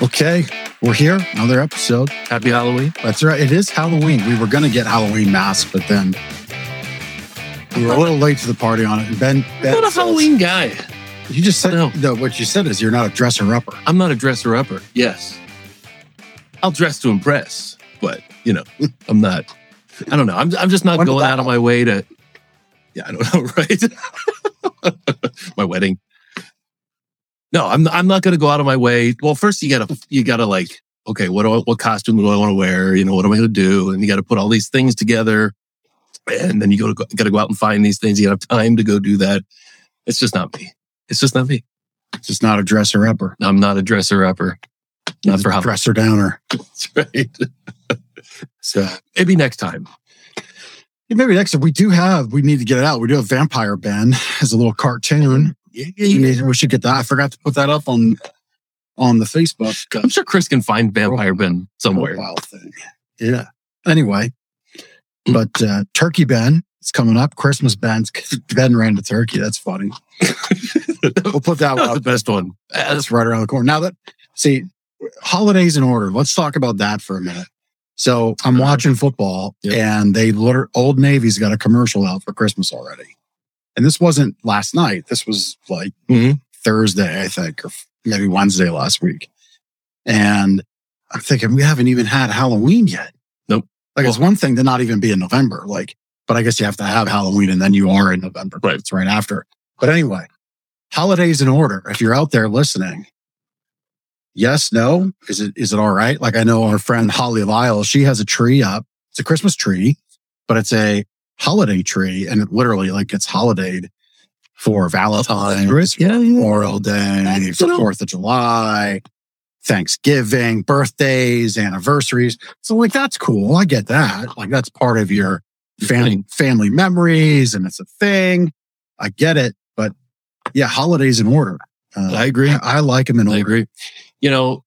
Okay, we're here. Another episode. Happy Halloween. That's right. It is Halloween. We were going to get Halloween masks, but then we were a little late to the party on it. And Ben, ben I'm not a Halloween guy. You just said No. no. What you said is you're not a dresser upper. I'm not a dresser upper. Yes. I'll dress to impress, but you know, I'm not. I don't know. I'm, I'm just not When going out of my way to. Yeah, I don't know, right? my wedding. No, I'm. I'm not going to go out of my way. Well, first you gotta. You gotta like. Okay, what do I, what costume do I want to wear? You know, what am I going to do? And you got to put all these things together, and then you go to got to go out and find these things. You got to have time to go do that. It's just not me. It's just not me. It's just not a dresser upper. I'm not a dresser upper. Not It's for a dresser downer. That's right. So Maybe next time. maybe next time we do have. We need to get it out. We do have Vampire Ben as a little cartoon. Need- we should get that. I forgot to put that up on on the Facebook. uh, I'm sure Chris can find Vampire Ben somewhere. profile thing. Yeah. Anyway, but uh, Turkey Ben is coming up. Christmas Ben's Ben ran to Turkey. That's funny. We'll put that one Not the best one. That's right around the corner. Now that see holidays in order. Let's talk about that for a minute. So I'm Uh-huh. watching football, Yep. and they liter- Old Navy's got a commercial out for Christmas already. And this wasn't last night. This was like Mhm. Thursday, I think, or maybe Wednesday last week. And I'm thinking we haven't even had Halloween yet. Nope. Like it's one thing to not even be in November, like, but I guess you have to have Halloween and then you are in November. Right. It's right after. But anyway, holidays in order. If you're out there listening, yes, no, is it is it all right? Like I know our friend Holly Lyle, she has a tree up. It's a Christmas tree, but it's a holiday tree, and it literally like gets holidayed for Valentine's, Yeah, yeah. Memorial Day, for Fourth of July, Thanksgiving, birthdays, anniversaries. So like that's cool. I get that. Like that's part of your family family memories, and it's a thing. I get it, but yeah, holidays in order. Uh, I agree. I like them in I order. agree. You know,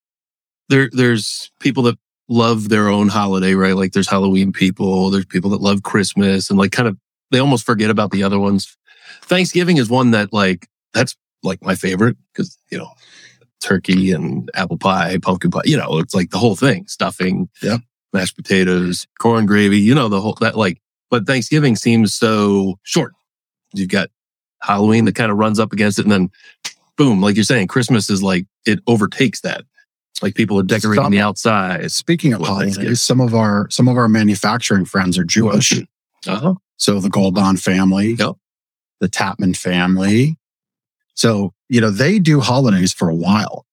there there's people that love their own holiday, right? Like there's Halloween people, there's people that love Christmas and like kind of they almost forget about the other ones. Thanksgiving is one that like that's like my favorite because, you know, turkey and apple pie, pumpkin pie, you know, it's like the whole thing, stuffing, Yeah. mashed potatoes, corn gravy, you know, the whole that like but Thanksgiving seems so short. You've got Halloween that kind of runs up against it and then boom, like you're saying, Christmas is like it overtakes that. Like people are decorating Some- the outside. Speaking of holidays, some of our some of our manufacturing friends are Jewish. Uh-huh. So the Goldbond family, Yep. the Tapman family. So, you know, they do holidays for a while.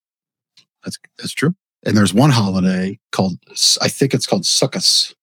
That's that's true. And there's one holiday called, I think it's called Sukkot.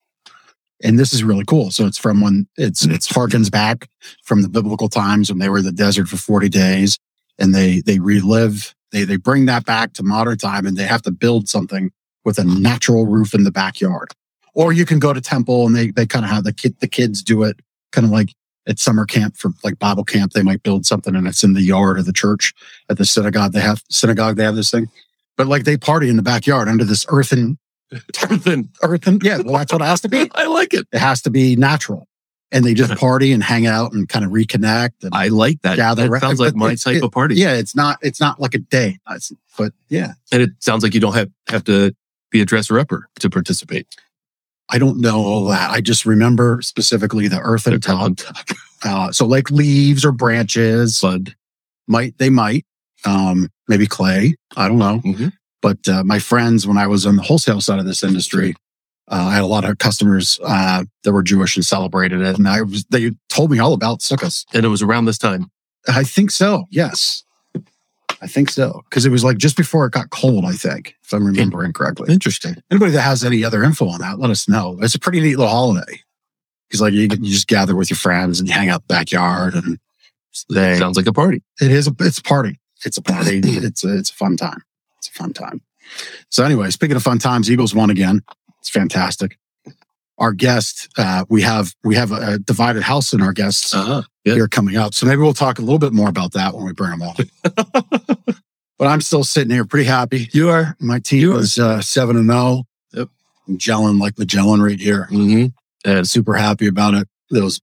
And this is really cool. So it's from when it's, it's harkens back from the biblical times when they were in the desert for 40 days and they, they relive, they, they bring that back to modern time and they have to build something with a natural roof in the backyard. Or you can go to temple and they, they kind of have the kid, the kids do it kind of like at summer camp for like Bible camp. They might build something and it's in the yard of the church at the synagogue. They have synagogue. They have this thing, but like they party in the backyard under this earthen, Earthen. earthen. Yeah. Well, that's what it has to be. I like it. It has to be natural. And they just party and hang out and kind of reconnect. And I like that. gather that sounds like my type it- of party. Yeah. It's not, it's not like a day, but yeah, And it sounds like you don't have, have to be a dresser upper to participate. I don't know all that. I just remember specifically the earth They're top. Uh, so like leaves or branches Bud. might, they might, um, maybe clay. I don't know. Mhm. But uh, my friends, when I was on the wholesale side of this industry, uh, I had a lot of customers uh, that were Jewish and celebrated it, and I was they told me all about sukkahs. And it was around this time. I think so. Yes, I think so because it was like just before it got cold. I think, if I'm remembering correctly. Interesting. Anybody that has any other info on that, let us know. It's a pretty neat little holiday. Because like you, you just gather with your friends and you hang out in the backyard, and they Sounds like a party. it is a it's a party. It's a party. it's a it's a fun time. It's a fun time. So anyway, speaking of fun times, Eagles won again. It's fantastic. Our guest, uh, we have we have a, divided house in our guests Uh-huh. Yeah. here coming up. So maybe we'll talk a little bit more about that when we bring them on. but I'm still sitting here pretty happy. You are. My team You was uh, seven and zero. Yep. I'm gelling like Magellan right here. Mm-hmm. And Super happy about it. Those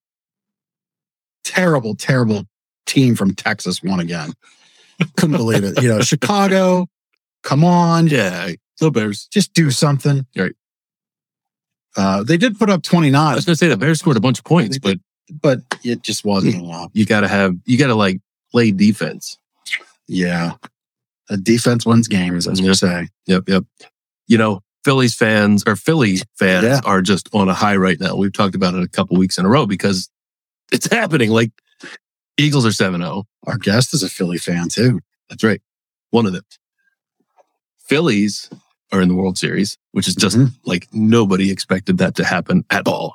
terrible, terrible team from Texas won again. Couldn't believe it. You know, Chicago, Come on, Yeah. The Bears. just do something. Right. Uh, they did put up 29. I was gonna say the Bears scored a bunch of points, but but it just wasn't enough. you gotta have you gotta like play defense. Yeah. The defense wins games, as we Yep. say. Yep, yep. You know, Phillies fans or Philly fans Yeah. are just on a high right now. We've talked about it a couple weeks in a row because it's happening. Like Eagles are 7 0. Our guest is a Philly fan too. That's right. One of them. Phillies are in the World Series, which is just Mhm. like nobody expected that to happen at all.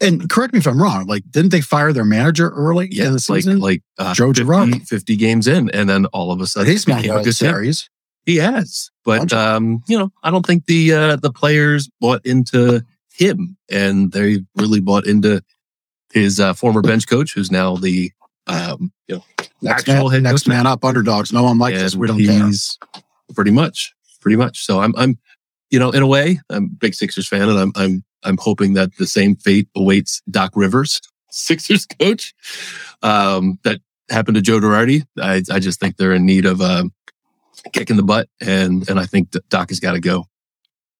And correct me if I'm wrong. Like, didn't they fire their manager early Yeah, in the it's like season? like uh, Joe 50, Girardi. 50 games in, and then all of a sudden he's a good. Series. He has, but um, you know, I don't think the uh, the players bought into him, and they really bought into his uh, former bench coach, who's now the um, you know Next, actual man, next man up, underdogs. No one likes us. We don't care. he's pretty much, pretty much. So I'm, I'm, you know, in a way, I'm a big Sixers fan, and I'm, I'm, I'm hoping that the same fate awaits Doc Rivers, Sixers coach, um, that happened to Joe Girardi. I, I just think they're in need of a kick in the butt, and and I think Doc has got to go.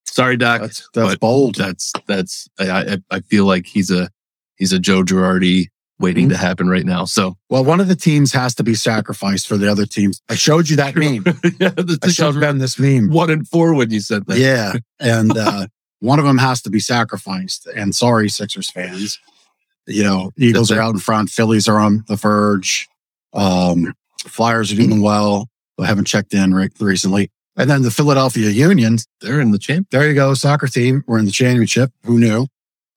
Sorry, Doc. That's, that's bold. That's that's. I, I, I feel like he's a he's a Joe Girardi waiting to happen right now. So Well, one of the teams has to be sacrificed for the other teams. I showed you that meme. yeah, the I showed Ben this meme. one and four when you said that. Yeah. And uh, one of them has to be sacrificed. And sorry, Sixers fans. You know, Eagles are out in front, Phillies are on the verge. Um, Flyers are doing well. I haven't checked in re- recently. And then the Philadelphia Union, they're in the champ. there you go, soccer team. We're in the championship. Who knew?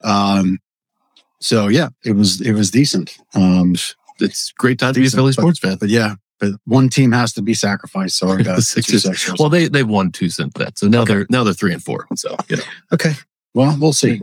Um, so yeah, it was it was decent. Um, It's great time to be a Philly but- sports fan. but yeah, but one team has to be sacrificed. So I got The Sixers. Sixers. Well, they they won two since that, so now Okay. they're now they're three and four. So you know, okay. Well, we'll see.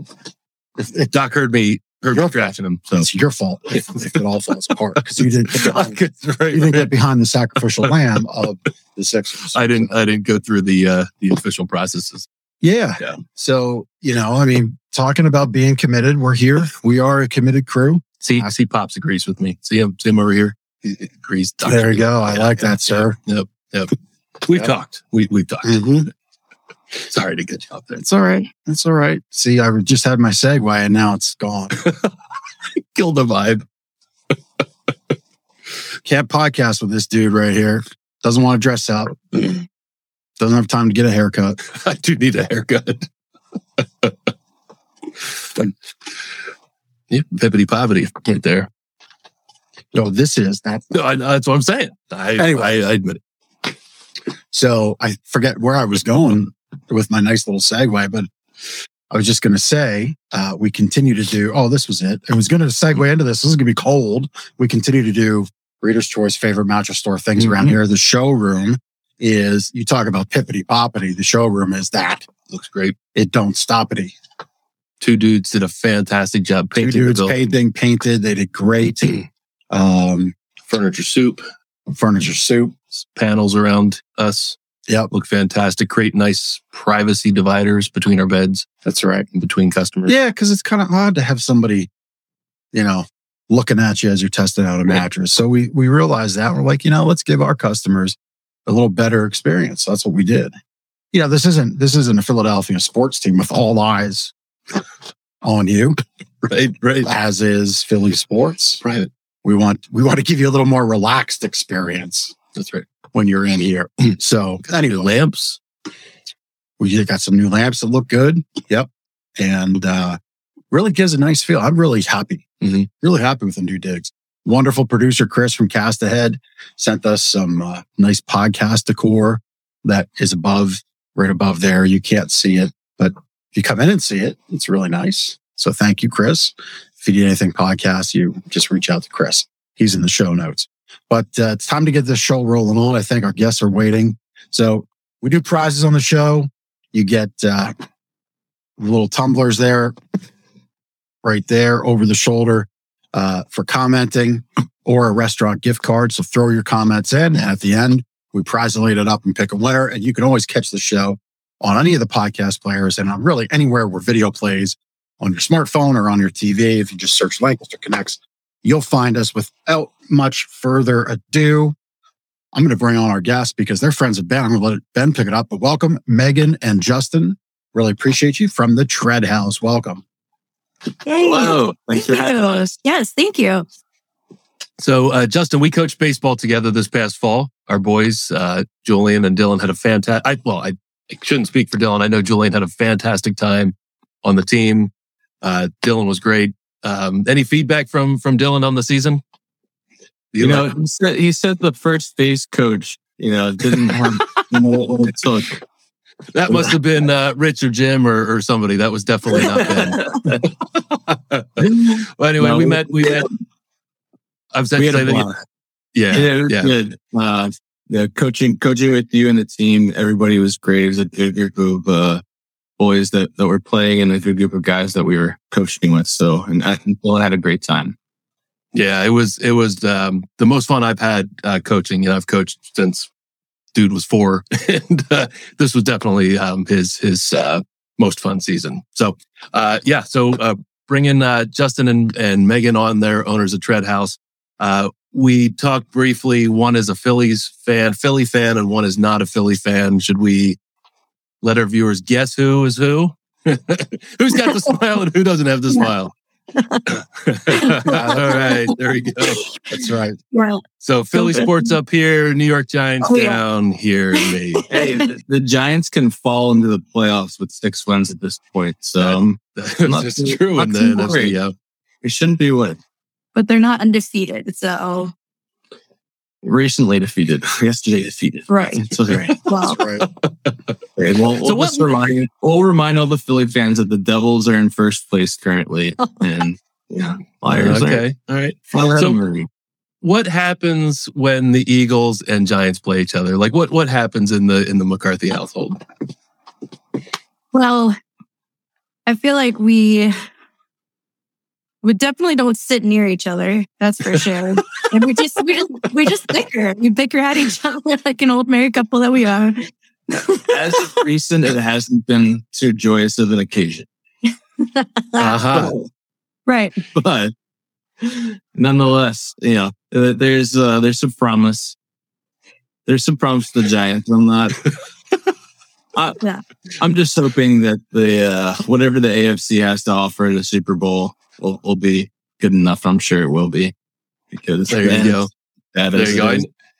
If, if Doc heard me heard me drafting him. So it's your fault if, if it all falls apart because you didn't get behind, you right, didn't get behind the sacrificial lamb of the Sixers. I didn't I didn't go through the uh the official processes. Yeah. Yeah. So you know, I mean, talking about being committed, we're here. We are a committed crew. See, I see, pops agrees with me. See him, see him over here. He agrees. Doc There you go. I like that, sir. Yep, yep. We've talked. We we've talked. Mm-hmm. Sorry to get you up there. It's all right. It's all right. See, I just had my segue and now it's gone. Killed the vibe. Can't podcast with this dude right here. Doesn't want to dress up. Doesn't have time to get a haircut. I do need a haircut. Yeah, pippity poppity right there. No, this is that. No, I, that's what I'm saying. I, Anyway. I, I admit it. So I forget where I was going with my nice little segue, but I was just going to say uh, we continue to do. Oh, this was it. I was going to segue into this. This is going to be cold. We continue to do Reader's Choice favorite mattress store things around Mhm. here. The showroom is you talk about pippity poppity. The showroom is that Looks great. it don't stoppity. Two dudes did a fantastic job painting the dudes painting, painted. They did great. Um, Furniture soup, furniture soup. panels around us Yep, look fantastic. Create nice privacy dividers between our beds that's right. and between customers. Yeah, because it's kind of odd to have somebody, you know, looking at you as you're testing out a mattress. So we we realized that we're like, you know, let's give our customers a little better experience. That's what we did. You know, this isn't this isn't a Philadelphia sports team with all eyes on you, Right, right. as is Philly sports. Private. We want we want to give you a little more relaxed experience That's right. when you're in here. So any lamps. we got some new lamps that look good. Yep. And uh really gives a nice feel. I'm really happy. Mhm. Really happy with the new digs. Wonderful producer Chris from Cast Ahead sent us some uh, nice podcast decor that is above, right above there. You can't see it, but if you come in and see it, it's really nice. So thank you, Chris. If you need anything podcast, you just reach out to Chris. He's in the show notes. But uh, it's time to get this show rolling on. I think our guests are waiting. So we do prizes on the show. You get uh, little tumblers there, right there over the shoulder uh, for commenting or a restaurant gift card. So throw your comments in. And at the end, we prizelate it up and pick a winner. And you can always catch the show on any of the podcast players and on really anywhere where video plays on your smartphone or on your TV. If you just search Lancaster Connects, you'll find us without much further ado. I'm going to bring on our guests because they're friends of Ben. I'm going to let Ben pick it up. But welcome, Megan and Justin. Really appreciate you from the Tread House. Welcome. Hello. Thanks for having us. Yes, thank you. So, uh, Justin, we coached baseball together this past fall. Our boys, uh, Julian and Dylan, had a fantastic. Well, I, I shouldn't speak for Dylan. I know Julian had a fantastic time on the team. Uh, Dylan was great. Um, any feedback from from Dylan on the season? You, know, he said, he said the first base coach, you know, didn't have, you know, what it took. That must have been uh, Rich or Jim or, or somebody. That was definitely not Ben. well, anyway, No, we met. We met. I've said We had a that. blast. Yeah, Yeah, yeah. good. Uh, the coaching, coaching with you and the team, everybody was great. It was a good group of uh, boys that, that were playing and a good group of guys that we were coaching with. So, and I think had a great time. Yeah, it was it was um, the most fun I've had uh, coaching. You know, I've coached since dude was four, and uh, this was definitely um, his his uh, most fun season. So, uh, yeah, so uh, bringing Justin and and Megan on their owners of Tread House. We talked briefly. One is a Phillies fan, Philly fan, and one is not a Philly fan. Should we let our viewers guess who is who? Who's got the smile and who doesn't have the smile? All right, there we go. That's right. Well, So Philly good. sports up here, New York Giants Oh, yeah. down here, me. Hey, the, the Giants can fall into the playoffs with six wins at this point. So That's Not true not in the too NFC. Yeah. we shouldn't be what but they're not undefeated. So, recently defeated, yesterday defeated. right. So, right. Well, That's right. Okay, well, So we'll, what- just remind, we'll remind all the Philly fans that the Devils are in first place currently, and yeah, Flyers are Okay. All right. Flyers So- are. What happens when the Eagles and Giants play each other? Like what what happens in the in the McCarthy household? well, I feel like we we definitely don't sit near each other. That's for sure. and we just we just we just bicker. We bicker at each other like an old married couple that we are. As of recent, it hasn't been too joyous of an occasion, Uh-huh. Right. but nonetheless, you know, there's uh, there's some promise. There's some promise to the Giants. I'm not. I, Yeah. I'm just hoping that the uh, whatever the AFC has to offer in the Super Bowl will, will be good enough. I'm sure it will be because There you go. that There is- you go. I,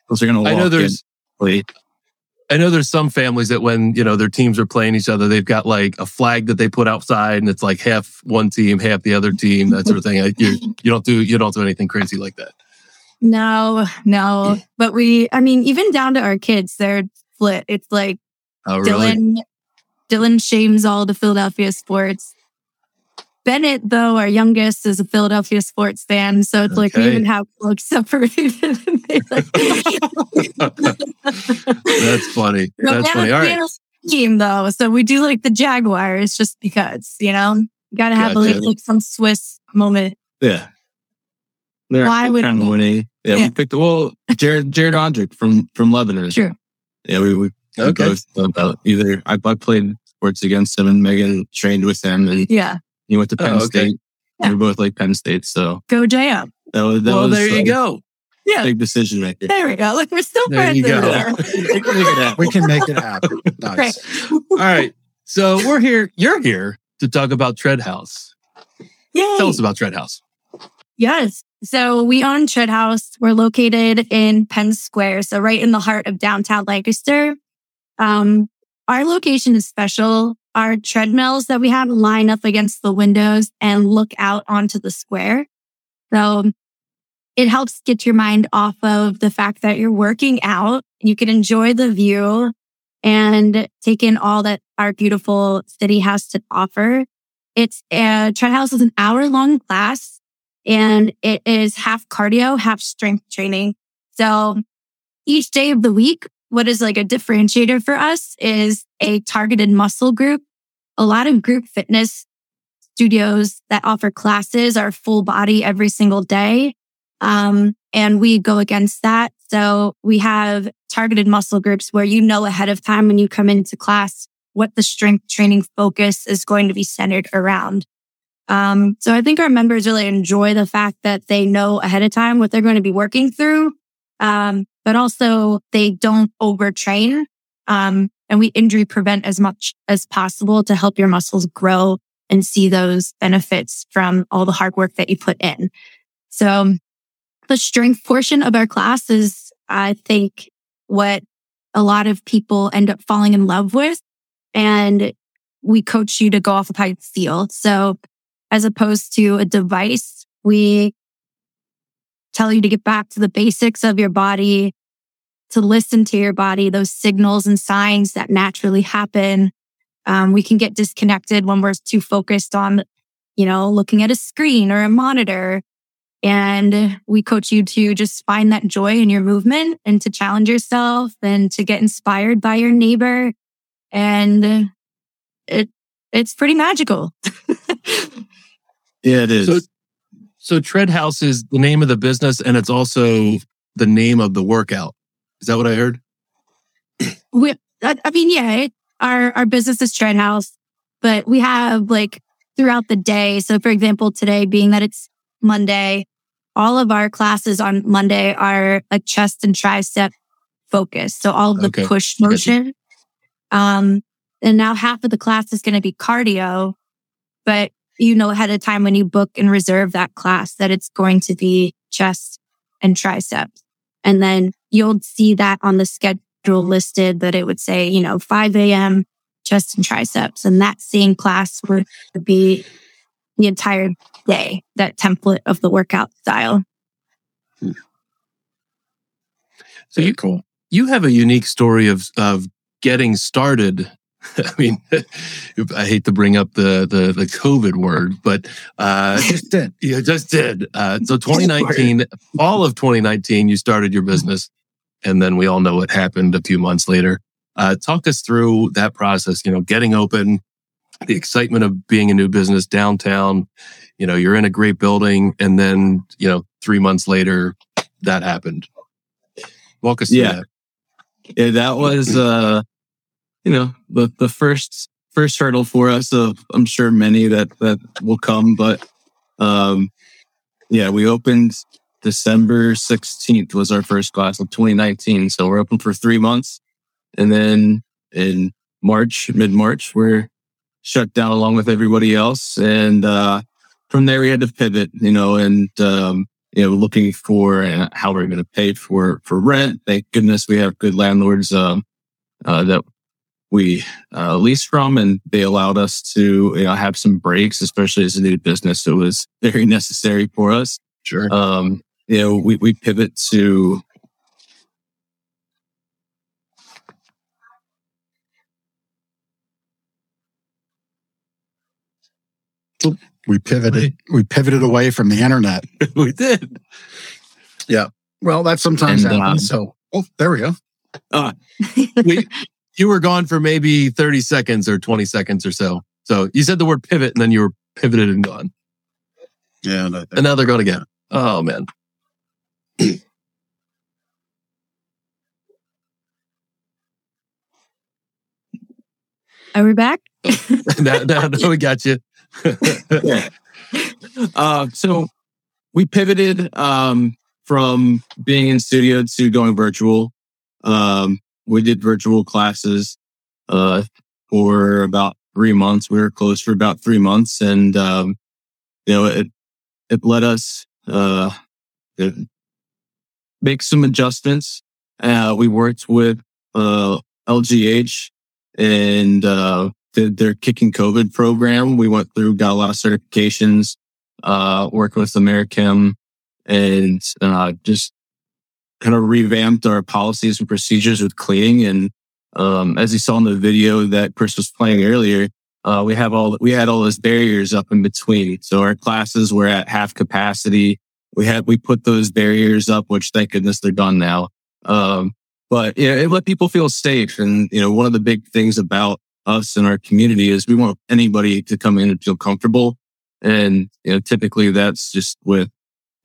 Those are going to I know there's play. I know there's some families that when, you know, their teams are playing each other, they've got like a flag that they put outside and it's like half one team, half the other team, that sort of thing. Like, You, you don't do you don't do anything crazy like that. No, no. But we I mean, even down to our kids, they're split. It's like Oh, really? Dylan Dylan shames all the Philadelphia sports. Bennett, though, our youngest, is a Philadelphia sports fan. So it's like we even have like separated. That's funny. That's funny. All right. Team though, so we do like the Jaguars just because you know you gotta have Gotcha. like, like some Swiss moment. Yeah. They're Why would- kind of winning. Yeah, Yeah. we picked well Jared Jared Ondrick from from Lebanon. True. Yeah, we we, we Okay. both about either I, I played sports against him and Megan trained with him and Yeah, he went to Penn Oh, okay. State. Yeah. We both like Penn State, so go JM. that was that Well, was there you a go. Yeah, big decision maker. there we go. Like we're still There friends. you go. over there. We can make it happen. Nice. Right. All right. So we're here. You're here to talk about Tread House. Yay. Tell us about Tread House. Yes. So we own Tread House. We're located in Penn Square, so right in the heart of downtown Lancaster. Um, our location is special. Our treadmills that we have line up against the windows and look out onto the square. So it helps get your mind off of the fact that you're working out. You can enjoy the view and take in all that our beautiful city has to offer. It's a Tread House is an hour long class and it is half cardio, half strength training. So each day of the week, what is like a differentiator for us is a targeted muscle group. A lot of group fitness studios that offer classes are full body every single day. Um, and we go against that. So we have targeted muscle groups where you know ahead of time when you come into class what the strength training focus is going to be centered around. Um, so I think our members really enjoy the fact that they know ahead of time what they're going to be working through. Um, but also they don't overtrain. Um, and we injury prevent as much as possible to help your muscles grow and see those benefits from all the hard work that you put in. So the strength portion of our class is, I think, what a lot of people end up falling in love with. And we coach you to go off of how you feel. So as opposed to a device, we tell you to get back to the basics of your body, to listen to your body, those signals and signs that naturally happen. Um, we can get disconnected when we're too focused on, you know, looking at a screen or a monitor. And we coach you to just find that joy in your movement and to challenge yourself and to get inspired by your neighbor. And it, it's pretty magical. Yeah, it is. So, so Tread House is the name of the business, and it's also the name of the workout. Is that what I heard? we, I, mean, yeah, it, our, our business is Tread House, but we have like throughout the day. So for example, today being that it's Monday, all of our classes on Monday are a chest and tricep focus. So all of the Okay. push I got you. motion. Um, and now half of the class is going to be cardio, but you know ahead of time when you book and reserve that class that it's going to be chest and triceps. And then you'll see that on the schedule listed that it would say, you know, 5 a.m. chest and triceps. And that same class would be the entire day, that template of the workout style. So you cool. you have a unique story of of getting started. I mean, I hate to bring up the the, the COVID word, but uh, Just did. you just did. Uh, so 2019, all of 2019, you started your business, and then we all know what happened a few months later. Uh, talk us through that process. You know, getting open, the excitement of being a new business downtown. You know, you're in a great building, and then you know, three months later, that happened. Walk us through that. yeah, that was uh you know the the first first hurdle for us of I'm sure many that that will come, but um yeah, we opened December 16th was our first class of 2019. So we're open for three months. And then in March, mid March, we're shut down along with everybody else. And uh from there we had to pivot, you know, and um you know, looking for uh, how we're going to pay for for rent. Thank goodness we have good landlords um, uh, that we uh, lease from, and they allowed us to you know have some breaks, especially as a new business. It was very necessary for us. Sure. Um, you know, we we pivot to We pivoted. We pivoted away from the internet. we did. Yeah well, that sometimes And, um, happens. so, oh, there we go. we you were gone for maybe 30 seconds or 20 seconds or so. So you said the word pivot and then you were pivoted and gone. Yeah. and I- And now they're gone again. Oh man. Are we back? now, now, now we got you. yeah. Uh, so we pivoted um, from being in studio to going virtual. Um, we did virtual classes uh, for about three months. We were closed for about three months, and um, you know it it let us uh, make some adjustments. Uh, we worked with uh, LGH and uh, did their kicking COVID program. We went through, got a lot of certifications, uh, worked with Americam and, uh, just kind of revamped our policies and procedures with cleaning. And, um, as you saw in the video that Chris was playing earlier, uh, we have all, we had all those barriers up in between. So our classes were at half capacity. We had, we put those barriers up, which thank goodness they're done now. Um, but you know, it let people feel safe. And, you know, one of the big things about us and our community is we want anybody to come in and feel comfortable. And, you know, typically that's just with,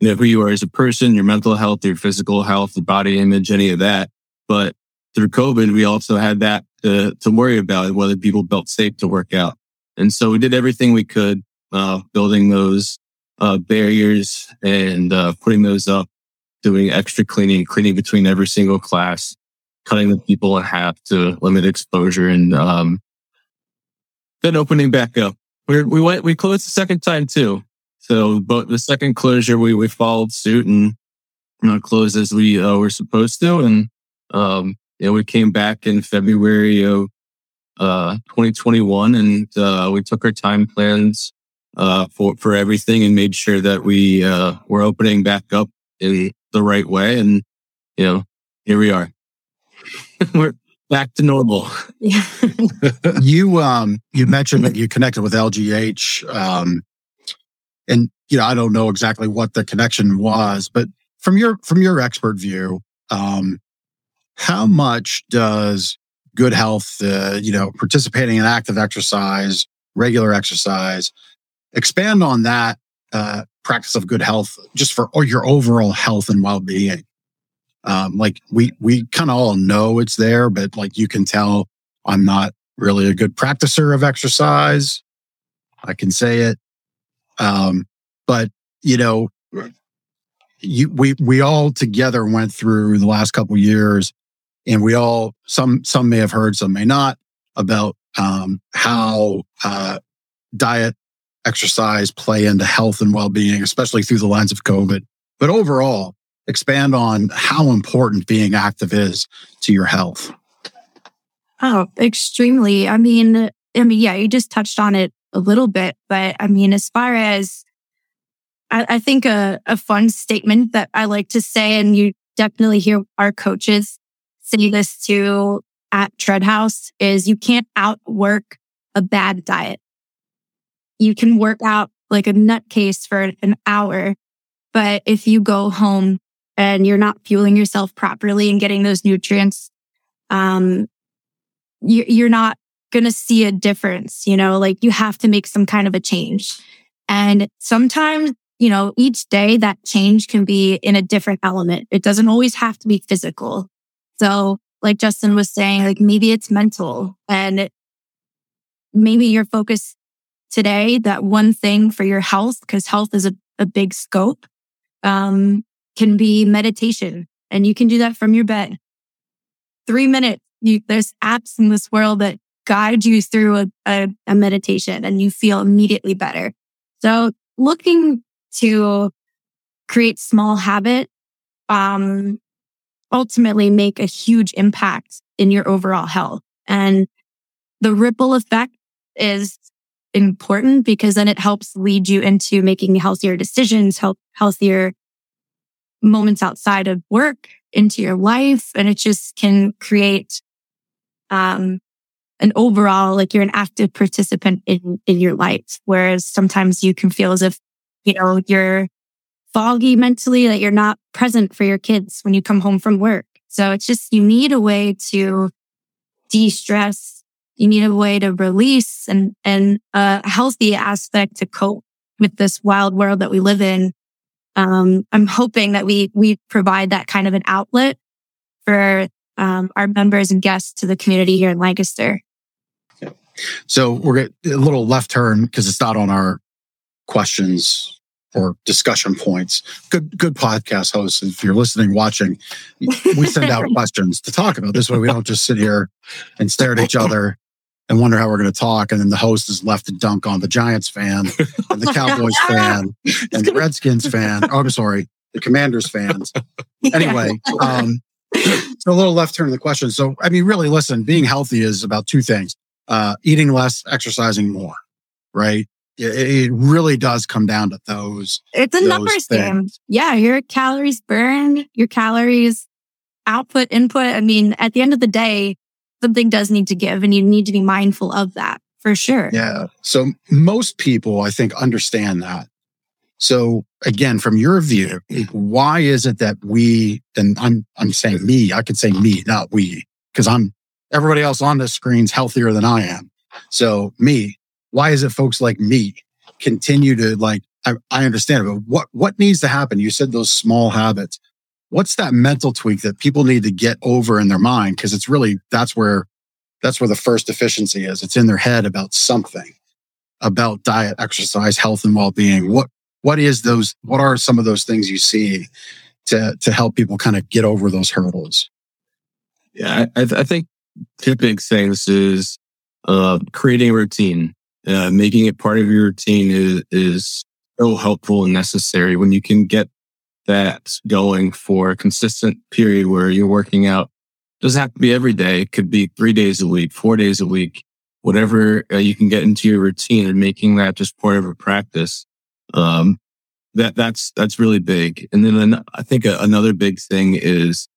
you know, who you are as a person, your mental health, your physical health, the body image, any of that. But through COVID, we also had that to, to worry about whether people felt safe to work out. And so we did everything we could, uh, building those, uh, barriers and, uh, putting those up doing extra cleaning, cleaning between every single class, cutting the people in half to limit exposure, and um, then opening back up. we we went we closed the second time too. So, but the second closure, we we followed suit and you know, closed as we uh, were supposed to, and um, yeah, we came back in February of uh, 2021, and uh, we took our time plans uh, for for everything and made sure that we uh, were opening back up in the right way. And you know, here we are. we're back to normal. Yeah. you um you mentioned that you connected with LGH um and you know I don't know exactly what the connection was but from your from your expert view um how much does good health uh, you know participating in active exercise regular exercise expand on that uh, practice of good health just for or your overall health and well-being? Um, like we we kind of all know it's there but like you can tell i'm not really a good practicer of exercise. I can say it um, but you know you we we all together went through the last couple years and we all some some may have heard some may not about um, how uh, diet exercise play into health and well-being especially through the lens of covid but overall expand on how important being active is to your health Oh, extremely. I mean, I mean, yeah, you just touched on it a little bit, but I mean, as far as I, I think a, a fun statement that I like to say, and you definitely hear our coaches say this too at Tread House is you can't outwork a bad diet. You can work out like a nutcase for an hour, but if you go home and you're not fueling yourself properly and getting those nutrients, um, you, you're not going to see a difference. You know, like you have to make some kind of a change. And sometimes, you know, each day that change can be in a different element. It doesn't always have to be physical. So like Justin was saying, like maybe it's mental and maybe your focus today, that one thing for your health, because health is a, a big scope, um, can be meditation and you can do that from your bed. Three minutes. You, there's apps in this world that guide you through a, a, a meditation and you feel immediately better. So looking to create small habit, um, ultimately make a huge impact in your overall health. And the ripple effect is important because then it helps lead you into making healthier decisions, help healthier moments outside of work into your life. And it just can create, um, an overall, like you're an active participant in, in your life. Whereas sometimes you can feel as if, you know, you're foggy mentally, that you're not present for your kids when you come home from work. So it's just, you need a way to de-stress. You need a way to release and, and a healthy aspect to cope with this wild world that we live in. Um, I'm hoping that we, we provide that kind of an outlet for, um, our members and guests to the community here in Lancaster. So we're get a little left turn because it's not on our questions or discussion points. Good, good podcast hosts. If you're listening, watching, we send out questions to talk about. This way, we don't just sit here and stare at each other and wonder how we're going to talk. And then the host is left to dunk on the Giants fan and the Cowboys fan and the Redskins fan. Oh, I'm sorry, the Commanders fans. Anyway, um, so a little left turn of the question. So, I mean, really, listen, being healthy is about two things: uh, eating less, exercising more. Right? It, it really does come down to those. It's a those numbers game. Yeah, your calories burned, your calories output, input. I mean, at the end of the day, something does need to give and you need to be mindful of that for sure. Yeah. So most people, I think, understand that. So again, from your view, why is it that we, and I'm, I'm saying me, I could say me, not we, because I'm everybody else on this screen's healthier than I am. So me, why is it folks like me continue to like, I, I understand but what, what needs to happen? You said those small habits. What's that mental tweak that people need to get over in their mind? Cause it's really, that's where, that's where the first deficiency is. It's in their head about something about diet, exercise, health and well-being. What, what is those, what are some of those things you see to to help people kind of get over those hurdles? Yeah, I, I think two big things is uh, creating a routine. Uh, making it part of your routine is, is so helpful and necessary when you can get that going for a consistent period where you're working out. It doesn't have to be every day. It could be three days a week, four days a week, whatever uh, you can get into your routine and making that just part of a practice. Um, that that's that's really big. And then an, I think a, another big thing is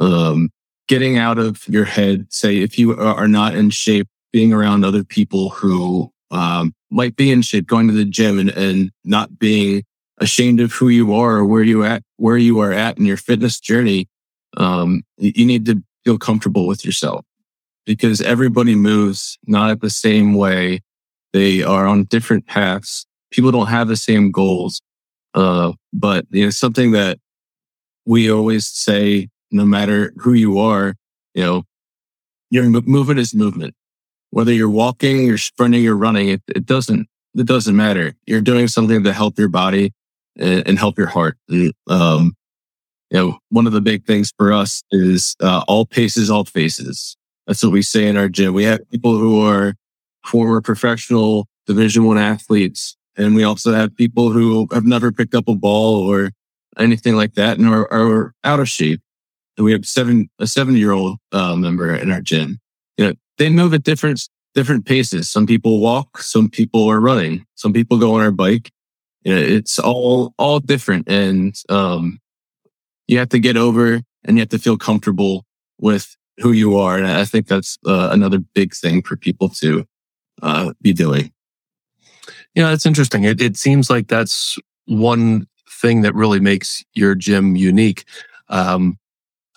um, getting out of your head. Say if you are not in shape, being around other people who um, might be in shape, going to the gym and, and not being ashamed of who you are or where you at where you are at in your fitness journey. Um, you need to feel comfortable with yourself because everybody moves not at the same way. They are on different paths. People don't have the same goals. Uh, but you know, something that we always say, no matter who you are, you know, your movement is movement. Whether you're walking, you're sprinting, you're running, it, it doesn't, it doesn't matter. You're doing something to help your body and, and help your heart. Um, you know, one of the big things for us is uh, all paces, all faces. That's what we say in our gym. We have people who are former professional Division One athletes and we also have people who have never picked up a ball or anything like that and are, are out of shape. And we have seven, a seven year old uh, member in our gym. You know, they move at different, different paces. Some people walk, some people are running, some people go on our bike. You know, it's all, all different. And, um, you have to get over and you have to feel comfortable with who you are. And I think that's uh, another big thing for people to uh, be doing. Yeah, that's interesting. It, it seems like that's one thing that really makes your gym unique. Um,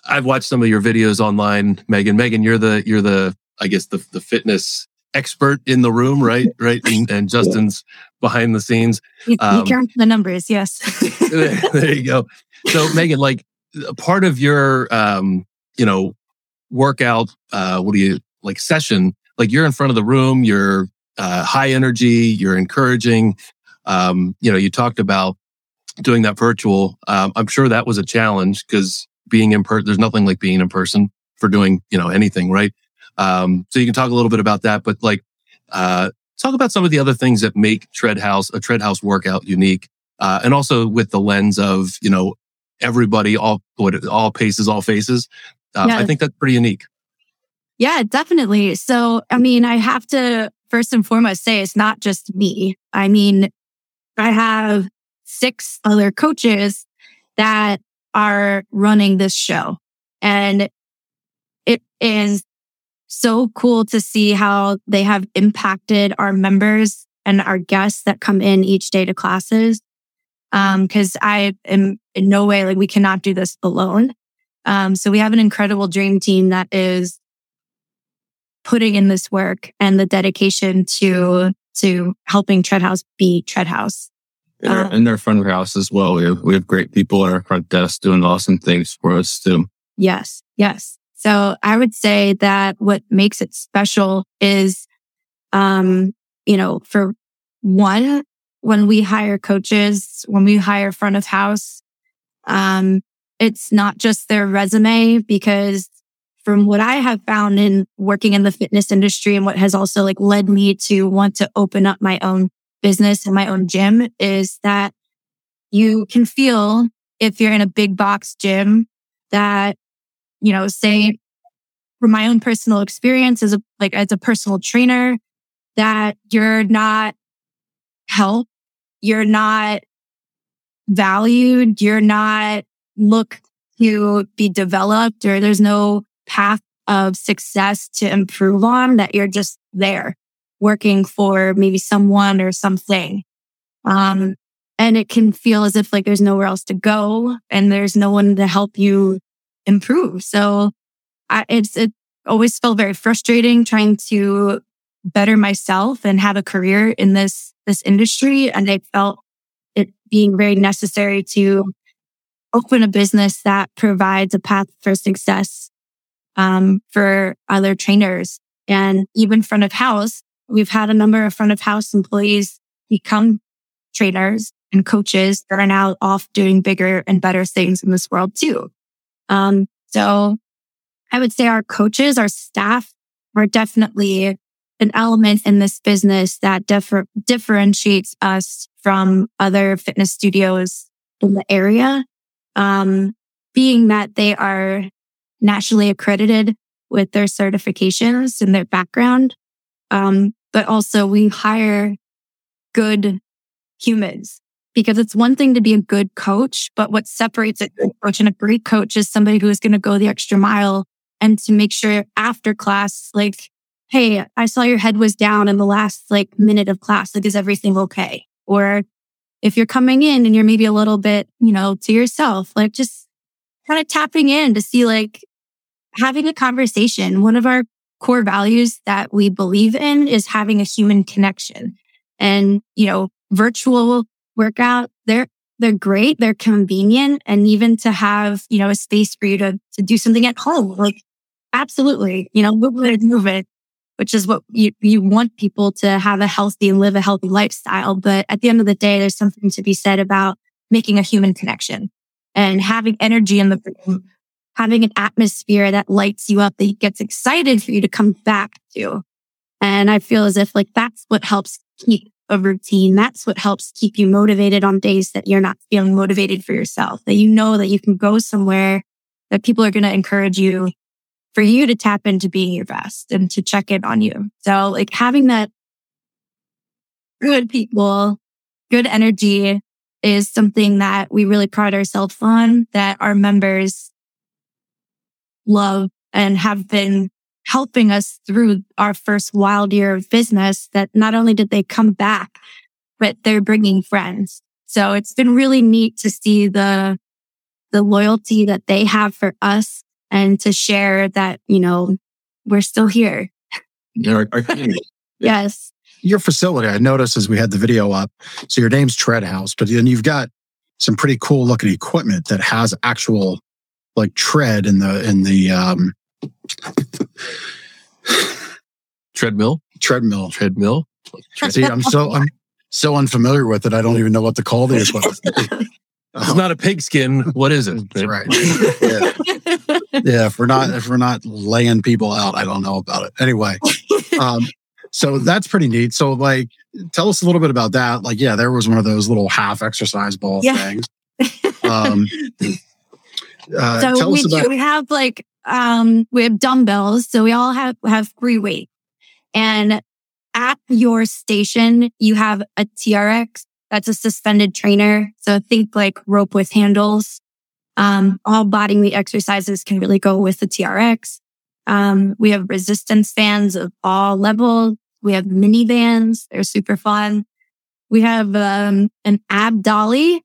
I've watched some of your videos online, Megan. Megan, you're the you're the I guess the the fitness expert in the room, right? Right, and, and Justin's behind the scenes. You, um, you count the numbers, yes. there, there, you go. So, Megan, like part of your um, you know workout, uh, what do you like session? Like you're in front of the room, you're uh, high energy, you're encouraging. Um, you know, you talked about doing that virtual. Um, I'm sure that was a challenge because being in person, there's nothing like being in person for doing, you know, anything, right? Um, so you can talk a little bit about that, but like, uh, talk about some of the other things that make Treadhouse a Treadhouse workout unique. Uh, and also with the lens of, you know, everybody, all, what, all paces, all faces. Uh, yeah. I think that's pretty unique. Yeah, definitely. So, I mean, I have to first and foremost say it's not just me. I mean, I have six other coaches that are running this show. And it is so cool to see how they have impacted our members and our guests that come in each day to classes. Um, cause I am in no way like we cannot do this alone. Um, so we have an incredible dream team that is putting in this work and the dedication to to helping Tread House be Tread House. In our, um, in our front house as well. We have, we have great people at our front desk doing awesome things for us too. Yes. Yes. So I would say that what makes it special is, um, you know, for one, when we hire coaches, when we hire front of house, um, it's not just their resume because from what I have found in working in the fitness industry and what has also like led me to want to open up my own business and my own gym is that you can feel if you're in a big box gym that, you know, say from my own personal experience as a, like as a personal trainer, that you're not helped, you're not valued, you're not look to be developed or there's no path of success to improve on that you're just there working for maybe someone or something. Um, and it can feel as if like there's nowhere else to go and there's no one to help you improve. So I, it's, it always felt very frustrating trying to better myself and have a career in this, this industry. And I felt it being very necessary to open a business that provides a path for success um, for other trainers. And even front of house, we've had a number of front of house employees become trainers and coaches that are now off doing bigger and better things in this world too. Um, so I would say our coaches, our staff are definitely an element in this business that differ- differentiates us from other fitness studios in the area. Um, being that they are nationally accredited with their certifications and their background. Um, but also we hire good humans because it's one thing to be a good coach, but what separates a good coach and a great coach is somebody who is going to go the extra mile and to make sure after class, like, Hey, I saw your head was down in the last like minute of class. Like, is everything okay? Or if you're coming in and you're maybe a little bit, you know, to yourself, like just kind of tapping in to see like having a conversation. One of our core values that we believe in is having a human connection and, you know, virtual workout, they're, they're great. They're convenient. And even to have, you know, a space for you to, to do something at home, like absolutely, you know, move it, move it, which is what you, you want people to have a healthy and live a healthy lifestyle. But at the end of the day, there's something to be said about making a human connection and having energy in the room, having an atmosphere that lights you up, that gets excited for you to come back to. And I feel as if like that's what helps keep a routine. That's what helps keep you motivated on days that you're not feeling motivated for yourself, that you know that you can go somewhere that people are going to encourage you for you to tap into being your best and to check in on you. So like having that good people, good energy is something that we really pride ourselves on that our members love and have been helping us through our first wild year of business that not only did they come back, but they're bringing friends. So it's been really neat to see the, the loyalty that they have for us and to share that, you know, we're still here. Our, our yes. Your facility, I noticed as we had the video up. So your name's Tread House, but then you've got some pretty cool looking equipment that has actual like tread in the in the um Treadmill, treadmill. treadmill. See, I'm so I'm so unfamiliar with it. I don't even know what to call the equipment. It's not a pigskin. What is it? That's right. Yeah. yeah, if we're not if we're not laying people out, I don't know about it. Anyway, um, so that's pretty neat. So, like, tell us a little bit about that. Like, yeah, there was one of those little half exercise ball Yeah. things. Um, uh, so tell we, us about we have like um we have dumbbells so we all have have free weight. And at your station you have a trx that's a suspended trainer so think like rope with handles. Um all body weight exercises can really go with the trx um we have resistance bands of all levels. We have mini bands they're super fun. We have um an ab dolly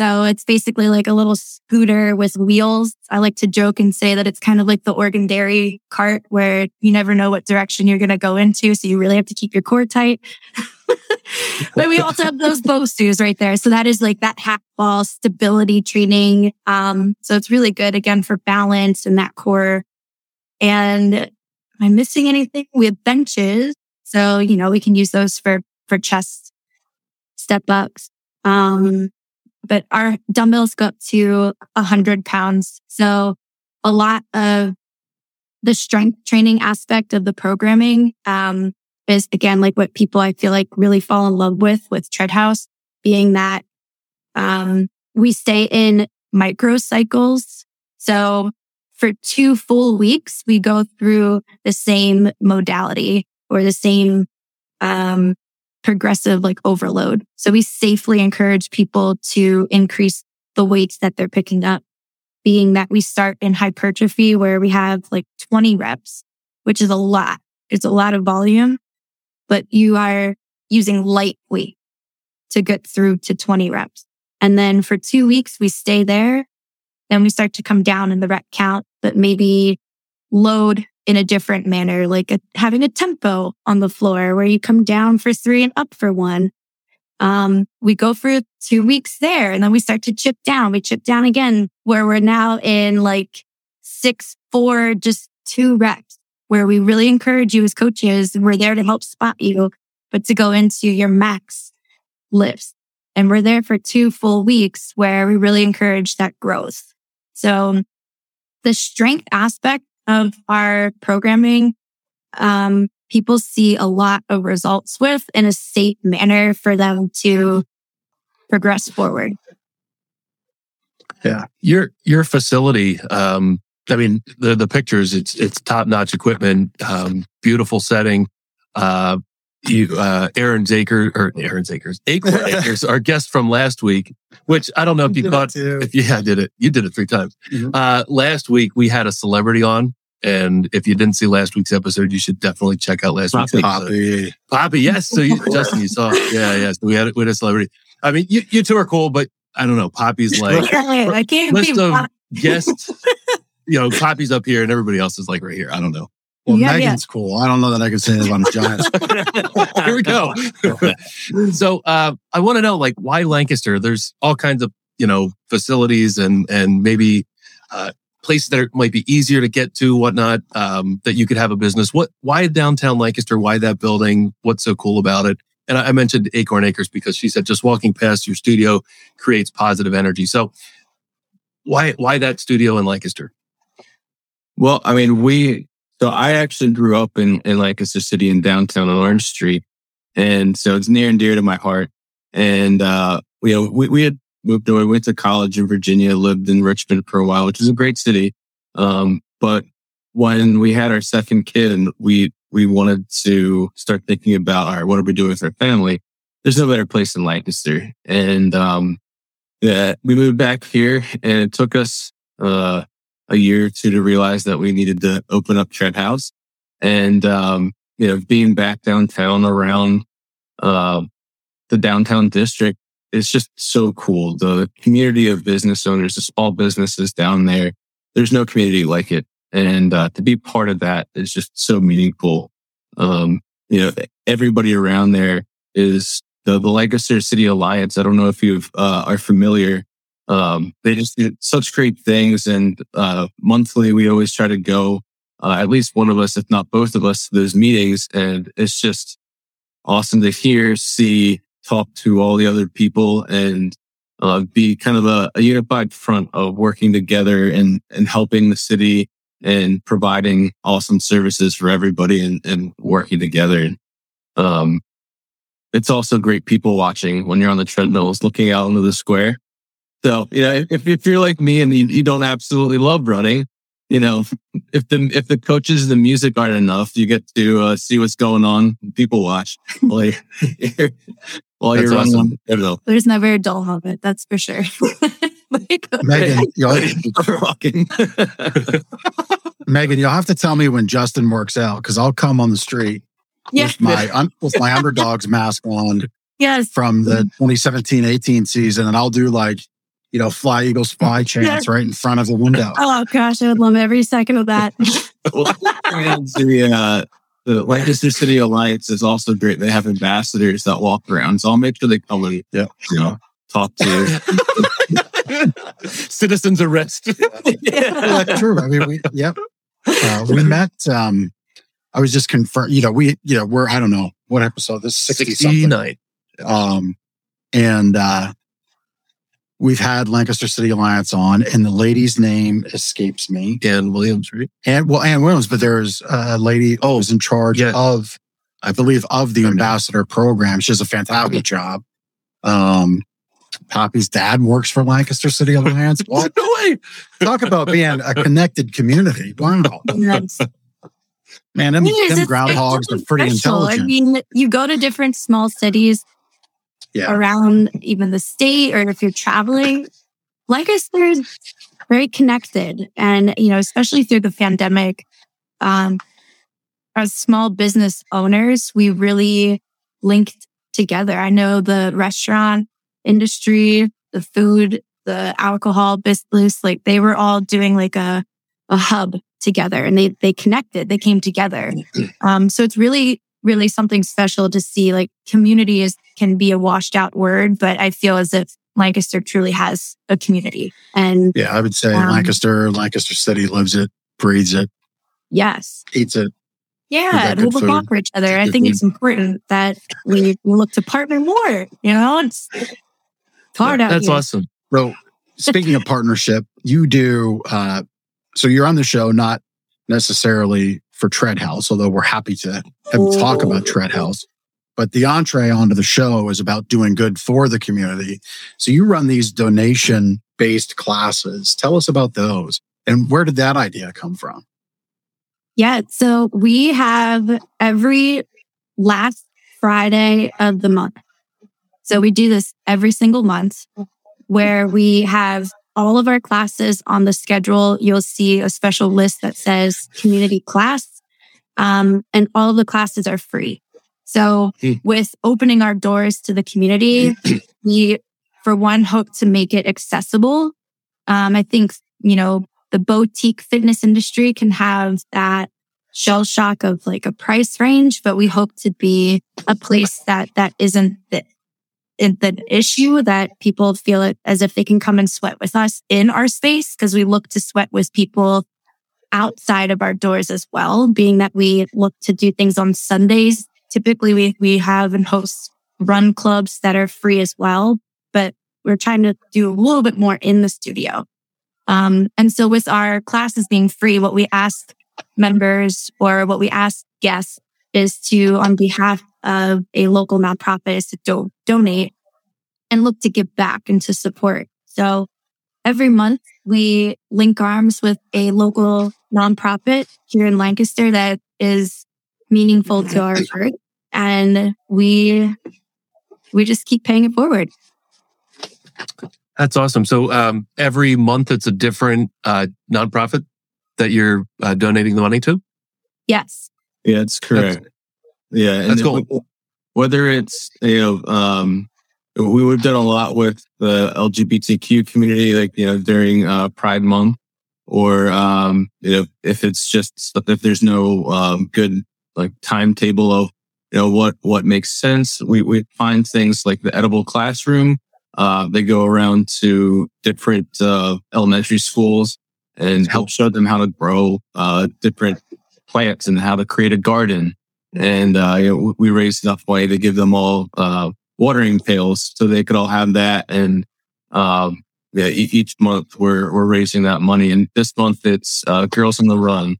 so it's basically like a little scooter with wheels. I like to joke and say that it's kind of like the Oregon Dairy cart where you never know what direction you're going to go into. So you really have to keep your core tight. but we also have those Bosus right there. So that is like that half ball stability training. Um, so it's really good again for balance and that core. And am I missing anything? We have benches. So, you know, we can use those for, for chest step ups. Um, but our dumbbells go up to a hundred pounds. So a lot of the strength training aspect of the programming, um, is again, like what people I feel like really fall in love with, with Tread House being that, um, we stay in micro cycles. So for two full weeks, we go through the same modality or the same, um, progressive like overload. So we safely encourage people to increase the weights that they're picking up, being that we start in hypertrophy where we have like 20 reps, which is a lot. It's a lot of volume, but you are using light weight to get through to 20 reps. And then for two weeks, we stay there. Then we start to come down in the rep count, but maybe load in a different manner, like a, having a tempo on the floor where you come down for three and up for one. Um, we go for two weeks there and then we start to chip down. We chip down again where we're now in like six, four, just two reps where we really encourage you as coaches. We're there to help spot you, but to go into your max lifts. And we're there for two full weeks where we really encourage that growth. So the strength aspect of our programming, um, people see a lot of results with in a safe manner for them to progress forward. Yeah. Your your facility, um, I mean, the the pictures, it's it's top notch equipment, um, beautiful setting. Uh you uh Aaron Zaker or Aaron Zakers, Acorn Acres, our guest from last week, which I don't know if you thought if yeah, I did it. You did it three times. Mhm. Uh last week we had a celebrity on. And if you didn't see last week's episode, you should definitely check out last week's episode. Poppy. Poppy, yes. So you, Justin, you saw, yeah, yeah. So we had we had a celebrity. I mean, you, you two are cool, but I don't know. Poppy's like I can't list be of guests. You know, Poppy's up here, and everybody else is like right here. I don't know. Well, Yeah, yeah. Megan's cool. I don't know that I can say that on Giants. here we go. so uh, I want to know, like, why Lancaster? There's all kinds of you know facilities and and maybe uh, places that are, might be easier to get to, whatnot. Um, that you could have a business. What? Why downtown Lancaster? Why that building? What's so cool about it? And I mentioned Acorn Acres because she said just walking past your studio creates positive energy. So why why that studio in Lancaster? Well, I mean, we, so I actually grew up in, in Lancaster City in downtown on Orange Street. And so it's near and dear to my heart. And, uh, you know, we, we had moved away, went to college in Virginia, lived in Richmond for a while, which is a great city. Um, but when we had our second kid, we, we wanted to start thinking about, all right, what are we doing with our family? There's no better place than Lancaster. And, um, yeah, we moved back here and it took us, uh, a year or two to realize that we needed to open up Tread House. And, um, you know, being back downtown around, uh, the downtown district is just so cool. The community of business owners, the small businesses down there, there's no community like it. And, uh, to be part of that is just so meaningful. Um, you know, everybody around there is the, the Lancaster City Alliance. I don't know if you uh, are familiar um, they just do such great things. And uh, monthly, we always try to go, uh, at least one of us, if not both of us, to those meetings. And it's just awesome to hear, see, talk to all the other people and uh, be kind of a, a unified front of working together and, and helping the city and providing awesome services for everybody and, and working together. Um, it's also great people watching when you're on the treadmills, looking out into the square. So, you know, if, if you're like me and you, you don't absolutely love running, you know, if the, if the coaches and the music aren't enough, you get to uh, see what's going on. People watch you're, while That's you're running. awesome. I don't. There's never a dull moment, that's for sure. Like, Megan, you'll, Rocking. Megan, you'll have to tell me when Justin works out because I'll come on the street yeah, with my un, with my underdogs mask on yes. from the 2017-18 season, and I'll do like you know fly eagles fly chants right in front of the window. Oh gosh, I would love every second of that. well, the, uh, the Lancaster City Alliance is also great. They have ambassadors that walk around. So I'll make sure they come and, Yeah. you know, talk to you. Citizens arrest. Yeah, that's true. I mean, we yep. Uh, we met. Um, I was just confirmed. You know, we you know we're I don't know what episode this is, sixty something. 69. Um, and uh, we've had Lancaster City Alliance on, and the lady's name escapes me. Dan Williams, right? And well, Ann Williams, but there's a lady Oh, who's in charge yeah. of, I believe, of the Okay. ambassador program. She does a fantastic job. Um, Poppy's dad works for Lancaster City Alliance. What? No way. Talk about being a connected community. Wow. Yes. Man, them, Thing is, them groundhogs are pretty special. intelligent. I mean, you go to different small cities Yeah. around even the state, or if you're traveling, Lancaster's very connected. And, you know, especially through the pandemic, um, as small business owners, we really linked together. I know the restaurant industry, the food, the alcohol business, like they were all doing like a, a hub together and they, they connected, they came together. Um, so it's really, really something special to see like community is, can be a washed out word, but I feel as if Lancaster truly has a community. And yeah, I would say Um, Lancaster, Lancaster City lives it, breathes it, yes, eats it. yeah, got and good we'll look out for each other. I think food. it's important that we, we look to partner more, you know, it's, It's hard out That's here. awesome. So speaking of partnership, you do uh so you're on the show not necessarily for Tread House, although we're happy to talk about oh. Tread House. But the entree onto the show is about doing good for the community. So you run these donation based classes. Tell us about those. And where did that idea come from? Yeah. So we have every last Friday of the month. So we do this every single month where we have all of our classes on the schedule. You'll see a special list that says community class. Um, and all of the classes are free. So Hmm. with opening our doors to the community, we, for one, hope to make it accessible. Um, I think, you know, the boutique fitness industry can have that shell shock of like a price range, but we hope to be a place that that isn't the, the issue that people feel it as if they can come and sweat with us in our space because we look to sweat with people outside of our doors as well, being that we look to do things on Sundays. Typically we we have and host run clubs that are free as well, but we're trying to do a little bit more in the studio. Um, and so with our classes being free, what we ask members or what we ask guests is to, on behalf of a local nonprofit, is to do- donate and look to give back and to support. So every month we link arms with a local nonprofit here in Lancaster that is meaningful to our heart. And we, we just keep paying it forward. That's awesome. So um, every month it's a different uh, nonprofit that you're uh, donating the money to. Yes. Yeah, it's correct. yeah, and That's cool. Whether it's you know, um, we we've done a lot with the LGBTQ community, like you know, during uh, Pride Month, or um, you know, if it's just if there's no um, good like timetable of you know what what makes sense, we we find things like the edible classroom. Uh, they go around to different uh, elementary schools and help show them how to grow uh, different plants and how to create a garden. And uh, you know, we raised enough money to give them all uh, watering pails so they could all have that. And um, yeah, e- each month we're we're raising that money. And this month it's uh, Girls on the Run.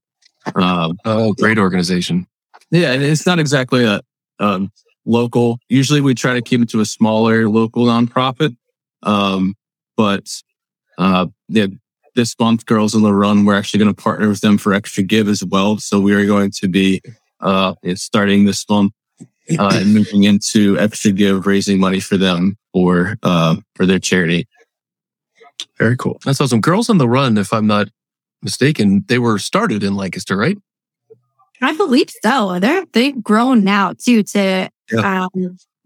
Um, Oh, great organization. yeah, and it's not exactly a um, local. Usually, we try to keep it to a smaller local nonprofit. Um, but uh, yeah, this month, Girls on the Run, we're actually going to partner with them for Extra Give as well. So we are going to be uh, starting this month uh, and moving into Extra Give, raising money for them for uh, for their charity. Very cool. That's awesome. Girls on the Run, if I'm not mistaken, they were started in Lancaster, right? I believe so. They're they've grown now too to um,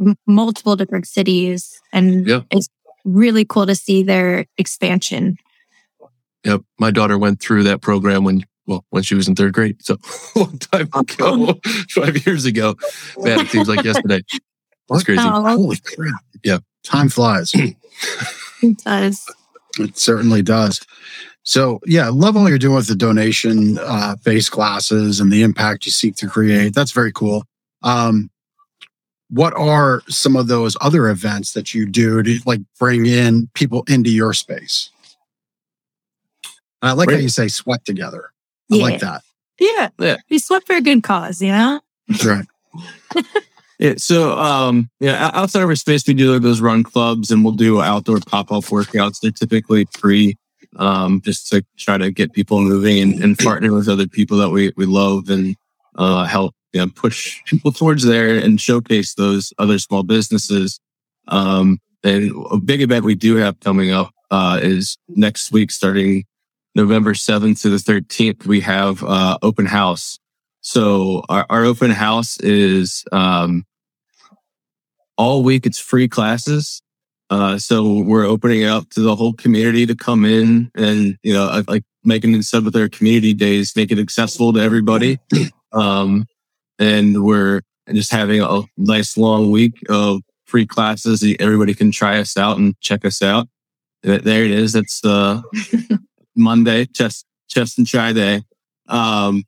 m- multiple different cities, and Yeah. it's really cool to see their expansion. Yep. My daughter went through that program when, well, when she was in third grade. So a long time ago, five years ago. Man, it seems like yesterday. That's crazy. Oh, Holy crap. Yeah. Time flies. it does. It certainly does. So yeah, I love all you're doing with the donation uh, based classes and the impact you seek to create. That's very cool. Um, what are some of those other events that you do to like bring in people into your space? And I like how you say sweat together. I like that. Yeah. Yeah. We sweat for a good cause, you know? That's right. Yeah. So, um, yeah, outside of our space, we do like those run clubs and we'll do outdoor pop up workouts. They're typically free, um, just to try to get people moving and, and partner with other people that we, we love and, uh, help, you know, push people towards there and showcase those other small businesses. Um, and a big event we do have coming up, uh, is next week, starting November 7th to the 13th, we have, uh, open house. So our, our open house is um, all week. It's free classes. Uh, so we're opening it up to the whole community to come in and you know like making it said with our community days, make it accessible to everybody. Um, and we're just having a nice long week of free classes. Everybody can try us out and check us out. There it is. It's uh, Monday, chest chest and try day. Um,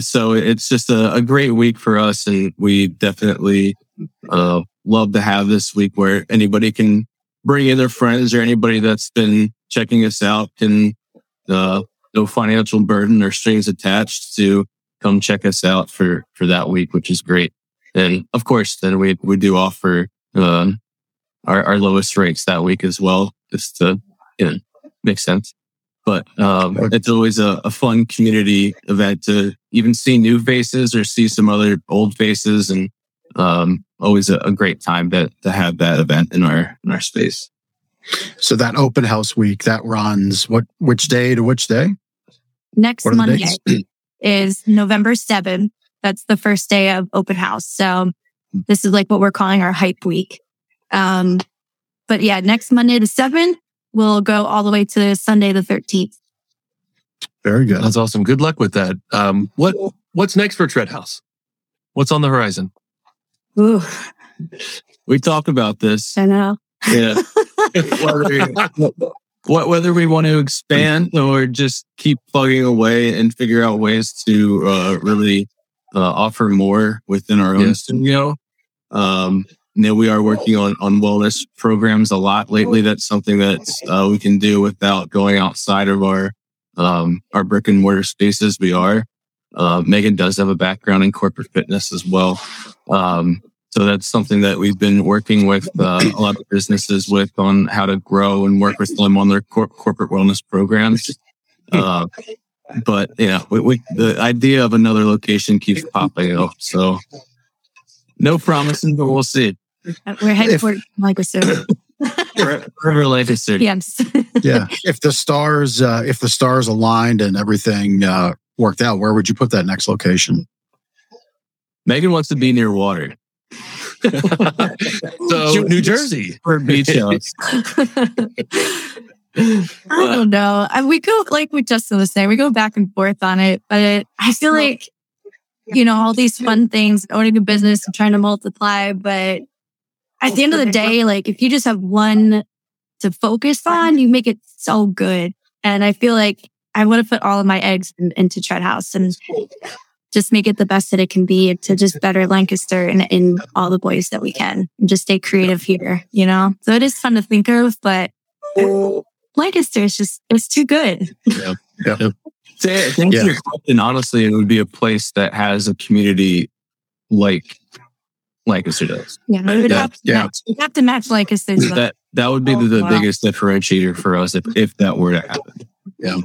so it's just a, a great week for us, and we definitely uh, love to have this week where anybody can bring in their friends or anybody that's been checking us out can uh, no financial burden or strings attached to come check us out for for that week, which is great. And of course, then we we do offer uh, our our lowest rates that week as well, just to you know make sense. But um, it's always a, a fun community event to even see new faces or see some other old faces, and um, always a, a great time to to have that event in our in our space. So that open house week that runs what which day to which day? Next What are the Monday is November 7th. That's the first day of open house. So this is like what we're calling our hype week. Um, but yeah, next Monday the 7th, we'll go all the way to Sunday the 13th. Very good. That's awesome. Good luck with that. Um, what what's next for Tread House? What's on the horizon? Ooh, We talked about this. I know. Yeah. whether, what, whether we want to expand or just keep plugging away and figure out ways to uh, really uh, offer more within our own Yeah. studio. Um, you know, we are working on, on wellness programs a lot lately. That's something that uh, we can do without going outside of our um, our brick and mortar spaces. We are. Uh, Megan does have a background in corporate fitness as well. Um, so that's something that we've been working with uh, a lot of businesses with on how to grow and work with them on their cor- corporate wellness programs. Uh, but yeah, we, we, the idea of another location keeps popping up. So no promises, but we'll see. Uh, We're headed If- for like I. River Lake is City. yes. yeah. If the stars uh, if the stars aligned and everything uh, worked out, where would you put that next location? Megan wants to be near water So New Jersey. or beach house. I don't know. I, we go like we Justin was saying, we go back and forth on it, but I feel like you know all these fun things, owning a business and trying to multiply. But at the end of the day, like if you just have one to focus on, you make it so good. And I feel like I want to put all of my eggs in, into Tread House and just make it the best that it can be to just better Lancaster and in all the boys that we can and just stay creative here, you know? So it is fun to think of, but Lancaster is just, it's too good. To, to answer Yeah. your question, honestly, it would be a place that has a community like Lancaster does. Yeah. It would Yeah, have to yeah. match, it'd have to match Lancaster's. That that would be oh, the, the Wow. biggest differentiator for us if, if that were to happen. Yeah.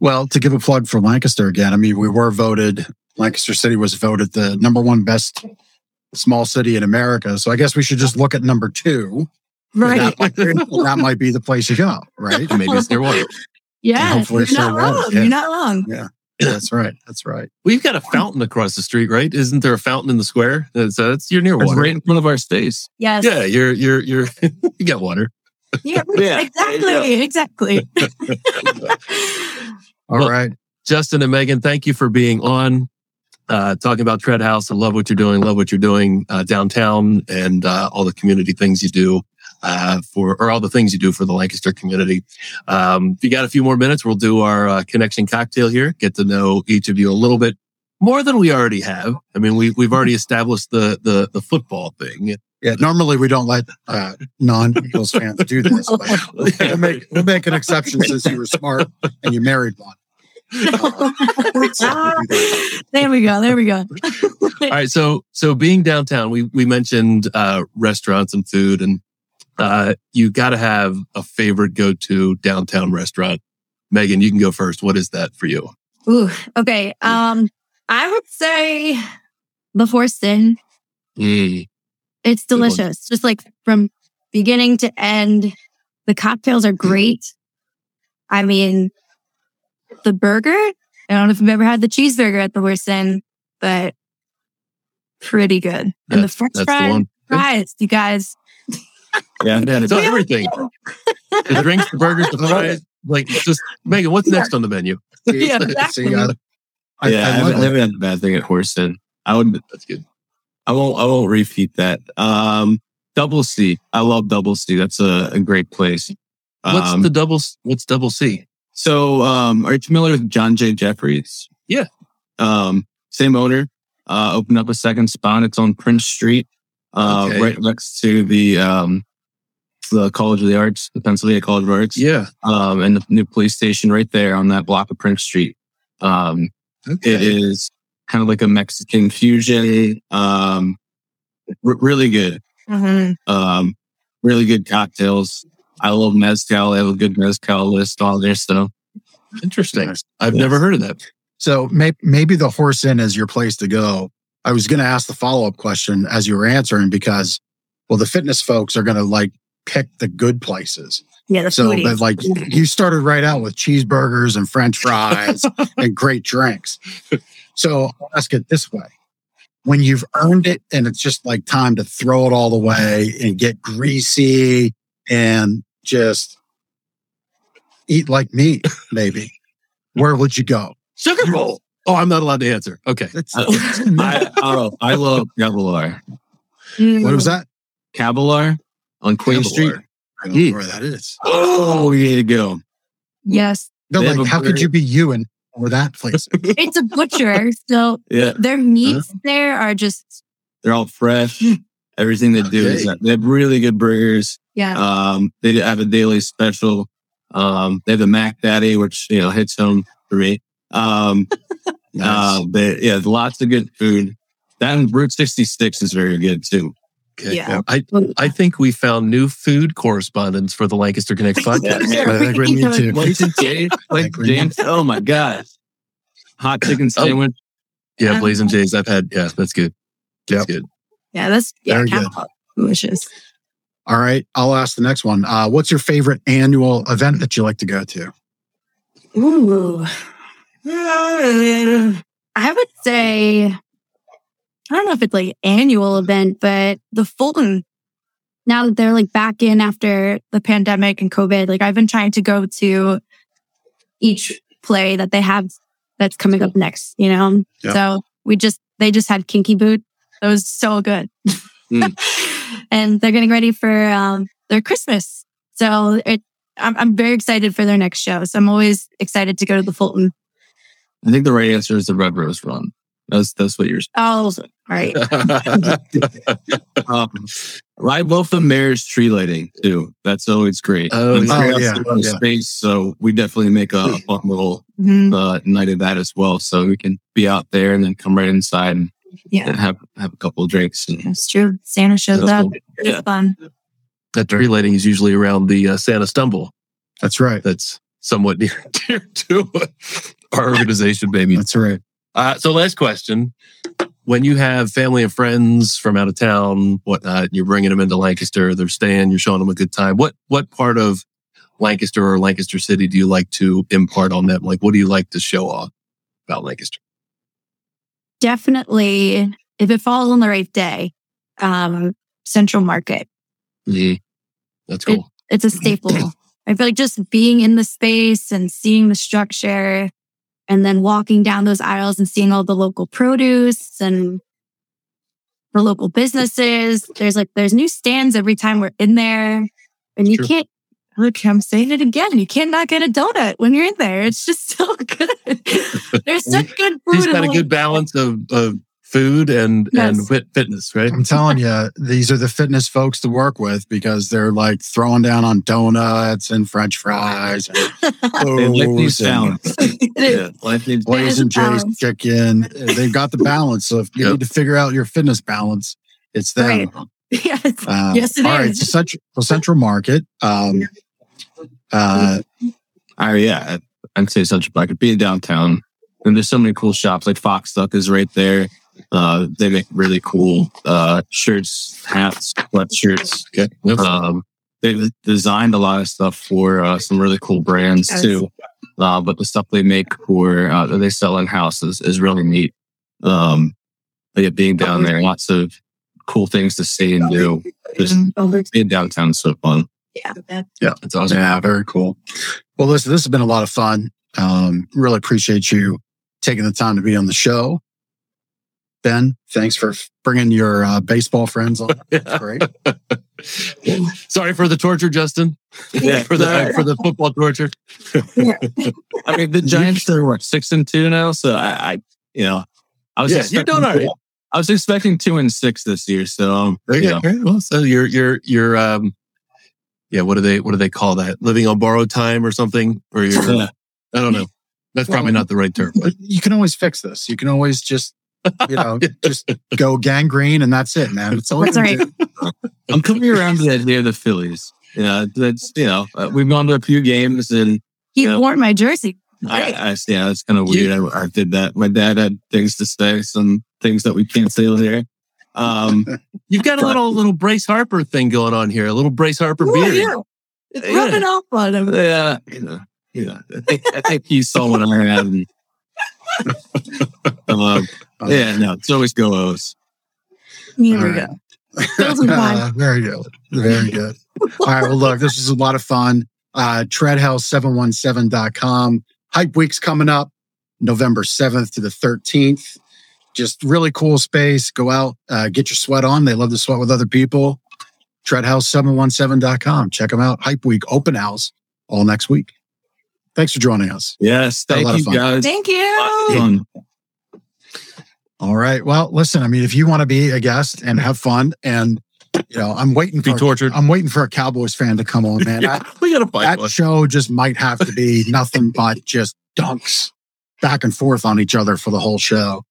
Well, to give a plug for Lancaster again, I mean, we were voted, Lancaster City was voted the number one best small city in America. So I guess we should just look at number two. right. That, might, that might be the place you go, right? Maybe it's near water. Yeah. hopefully You're not so, wrong. Yeah. You're not wrong. That's right. That's right. We've got a fountain across the street, right? Isn't there a fountain in the square? That's, uh, that's you're near It's water. right in front of our space. Yes. Yeah, you're you're you're you got water. Yeah. Yeah. Exactly. Exactly. All Well, right. Justin and Megan, thank you for being on, uh, talking about Tread House. I love what you're doing. Love what you're doing uh, downtown and uh, all the community things you do uh, for, or all the things you do for the Lancaster community. Um, if you got a few more minutes, we'll do our uh, connection cocktail here. Get to know each of you a little bit more than we already have. I mean, we we've already established the the the football thing. Yeah. Normally we don't let uh, non Eagles fans do this, but we'll make, we'll make an exception since you were smart and you married one. there we go. There we go. All right. So, so being downtown, we, we mentioned, uh, restaurants and food and, uh, you got to have a favorite go to downtown restaurant. Megan, you can go first. What is that for you? Ooh, okay. Um, I would say the Horse Inn. Mm, It's delicious. Just like from beginning to end. The cocktails are great. I mean, the burger. I don't know if you've ever had the cheeseburger at the Horse Inn, but pretty good. and the French that's the one. fries, you guys. Yeah, yeah. So everything, the drinks, the burgers, the fries, like just Megan, what's next on the menu? Yeah, exactly. uh, I, yeah, I, I haven't, I haven't had a bad thing at Horse Inn. I would. That's good. I won't. I won't repeat that. Um, Double C. I love Double C. That's a, a great place. What's Um, the double, what's double C? So, um, are you familiar with John J. Jeffries? Yeah. Um, same owner. Uh, opened up a second spot. It's on Prince Street, uh, Okay. right next to the um, the College of the Arts, the Pennsylvania College of Arts. Yeah. Um, and the new police station right there on that block of Prince Street. Um, Okay. it is kind of like a Mexican fusion. Um, r- really good. Mhm. Um, really good cocktails. I love mezcal. I have a good mezcal list, all their stuff. Interesting. I've Yes. never heard of that. So may, maybe the horse inn is your place to go. I was going to ask the follow up question as you were answering because, well, the fitness folks are going to like pick the good places. Yeah, the So, foodies. but like you started right out with cheeseburgers and French fries and great drinks. So I'll ask it this way: when you've earned it and it's just like time to throw it all away and get greasy and just eat like me, maybe, where would you go? Sugar Bowl. Oh, I'm not allowed to answer. Okay. It's, I, oh, I love Cabalar. Mm. what was that? Cabalar on Queen Cabalar. Street. I don't know where that is. Oh, you need to go. Yes. No, They have like, a how could very- you be you and or that place? It's a butcher. So Yeah, their meats there are just, they're all fresh. Everything they do is Okay. they have really good burgers. yeah. Um, they have a daily special. Um, they have the Mac Daddy, which you know hits home for me. Um, uh, they, yeah, lots of good food. That and Route 66 is very good too. Okay. Yeah. I, I think we found new food correspondents for the Lancaster Connect podcast. Yeah. I think we need to. Blazing like Like we need- James. Oh my gosh, hot chicken Oh. sandwich. Yeah, Blazing Jays. I've had. Yeah, that's good. That's good. Yeah, that's yeah, Very good. Delicious. All right, I'll ask the next one. Uh, what's your favorite annual event that you like to go to? Ooh. I would say, I don't know if it's like annual event, but the Fulton, now that they're like back in after the pandemic and COVID, like I've been trying to go to each play that they have that's coming up next, you know? Yeah. So we just, they just had Kinky Boot. It was so good. and they're getting ready for um, their Christmas. So it, I'm, I'm very excited for their next show. So I'm always excited to go to the Fulton. I think the right answer is the Red Rose Run. That's that's what you're. Oh, right. Um, I love the mayor's tree lighting too. That's always great. Oh, yeah. Oh, yeah, a lot of yeah. space, so we definitely make a fun little Mhm. uh, night of that as well. So we can be out there and then come right inside and, Yeah, and have have a couple of drinks. And, that's true. Santa shows That's up. cool. It's Yeah. fun. that tree lighting is usually around the uh, Santa Stumble. That's right. That's somewhat near, dear to our organization, baby. That's right. Uh, so, last question: When you have family and friends from out of town, whatnot, you're bringing them into Lancaster, they're staying, you're showing them a good time. What what part of Lancaster or Lancaster City do you like to impart on them? Like, what do you like to show off about Lancaster? Definitely, if it falls on the right day, um, Central Market. Yeah, That's cool. It's a staple. I feel like just being in the space and seeing the structure and then walking down those aisles and seeing all the local produce and the local businesses. There's like, there's new stands every time we're in there and you True. can't, look, I'm saying it again. You can't not get a donut when you're in there. It's just so good. There's such good food. He's got a good balance of, of food and and Yes. fit, fitness, right? I'm telling you, these are the fitness folks to work with because they're like throwing down on donuts and French fries and They like these O's and sounds. It is. yeah, life needs Blaze and Jay's balance. chicken. They've got the balance. So if you Yep. need to figure out your fitness balance, it's them. Right. Yes. Uh, Yes, it all right, is. so Central, so Central Market. Um, uh, I yeah, I'd say Central Market, being downtown. And there's so many cool shops like Fox Duck is right there. Uh, they make really cool uh, shirts, hats, sweatshirts. Okay. Yep. Um, they've designed a lot of stuff for uh, some really cool brands Yes. too. Uh, but the stuff they make for uh, that they sell in house is, is really neat. Um, but yeah, being down there, lots of cool things to see and do. Just being downtown is so fun. Yeah. yeah, That's awesome. yeah, very cool. Well, listen, this has been a lot of fun. Um, really appreciate you taking the time to be on the show. Ben, thanks for bringing your uh, baseball friends on. That's great. Sorry for the torture, Justin. Yeah. for the for the football torture. I mean, the Giants are what six and two now, so I, I you know, I was Yeah, you're expecting- doing all right. I was expecting two and six this year, so um, you know, Okay. Well, so you're you're you're um yeah, what do they what do they call that? Living on borrowed time or something? Or you're Yeah. I don't know. That's probably not the right term. But But you can always fix this. You can always just, you know, just go gangrene and that's it, man. It's all That's right. I'm coming around to the idea of the Phillies. Yeah, that's you know uh, we've gone to a few games and He Yeah. wore my jersey. I, I yeah, it's kind of weird. I, I did that. My dad had things to say, some things that we can't say here. Um, you've got a little little Bryce Harper thing going on here, a little Bryce Harper Ooh, beard. yeah. It's Yeah. rubbing off on him. yeah, you know, you know, I think I think he saw what I had. And, um, yeah, no, it's always go O's. Here All we right. go. Those are fine. Uh, very good. Very good. All right. Well, look, this was a lot of fun. Uh, treadhouse717.com. Hype Week's coming up November 7th to the 13th. Just really cool space. Go out, uh, get your sweat on. They love to sweat with other people. Treadhouse717.com. Check them out. Hype Week open house all next week. Thanks for joining us. Yes, thank you guys. Thank you. All right. Well, listen, I mean, if you want to be a guest and have fun and, you know, I'm waiting to Be for, tortured. I'm waiting for a Cowboys fan to come on, man. I- we gotta find that one. show just might have to be nothing but just dunks back and forth on each other for the whole show.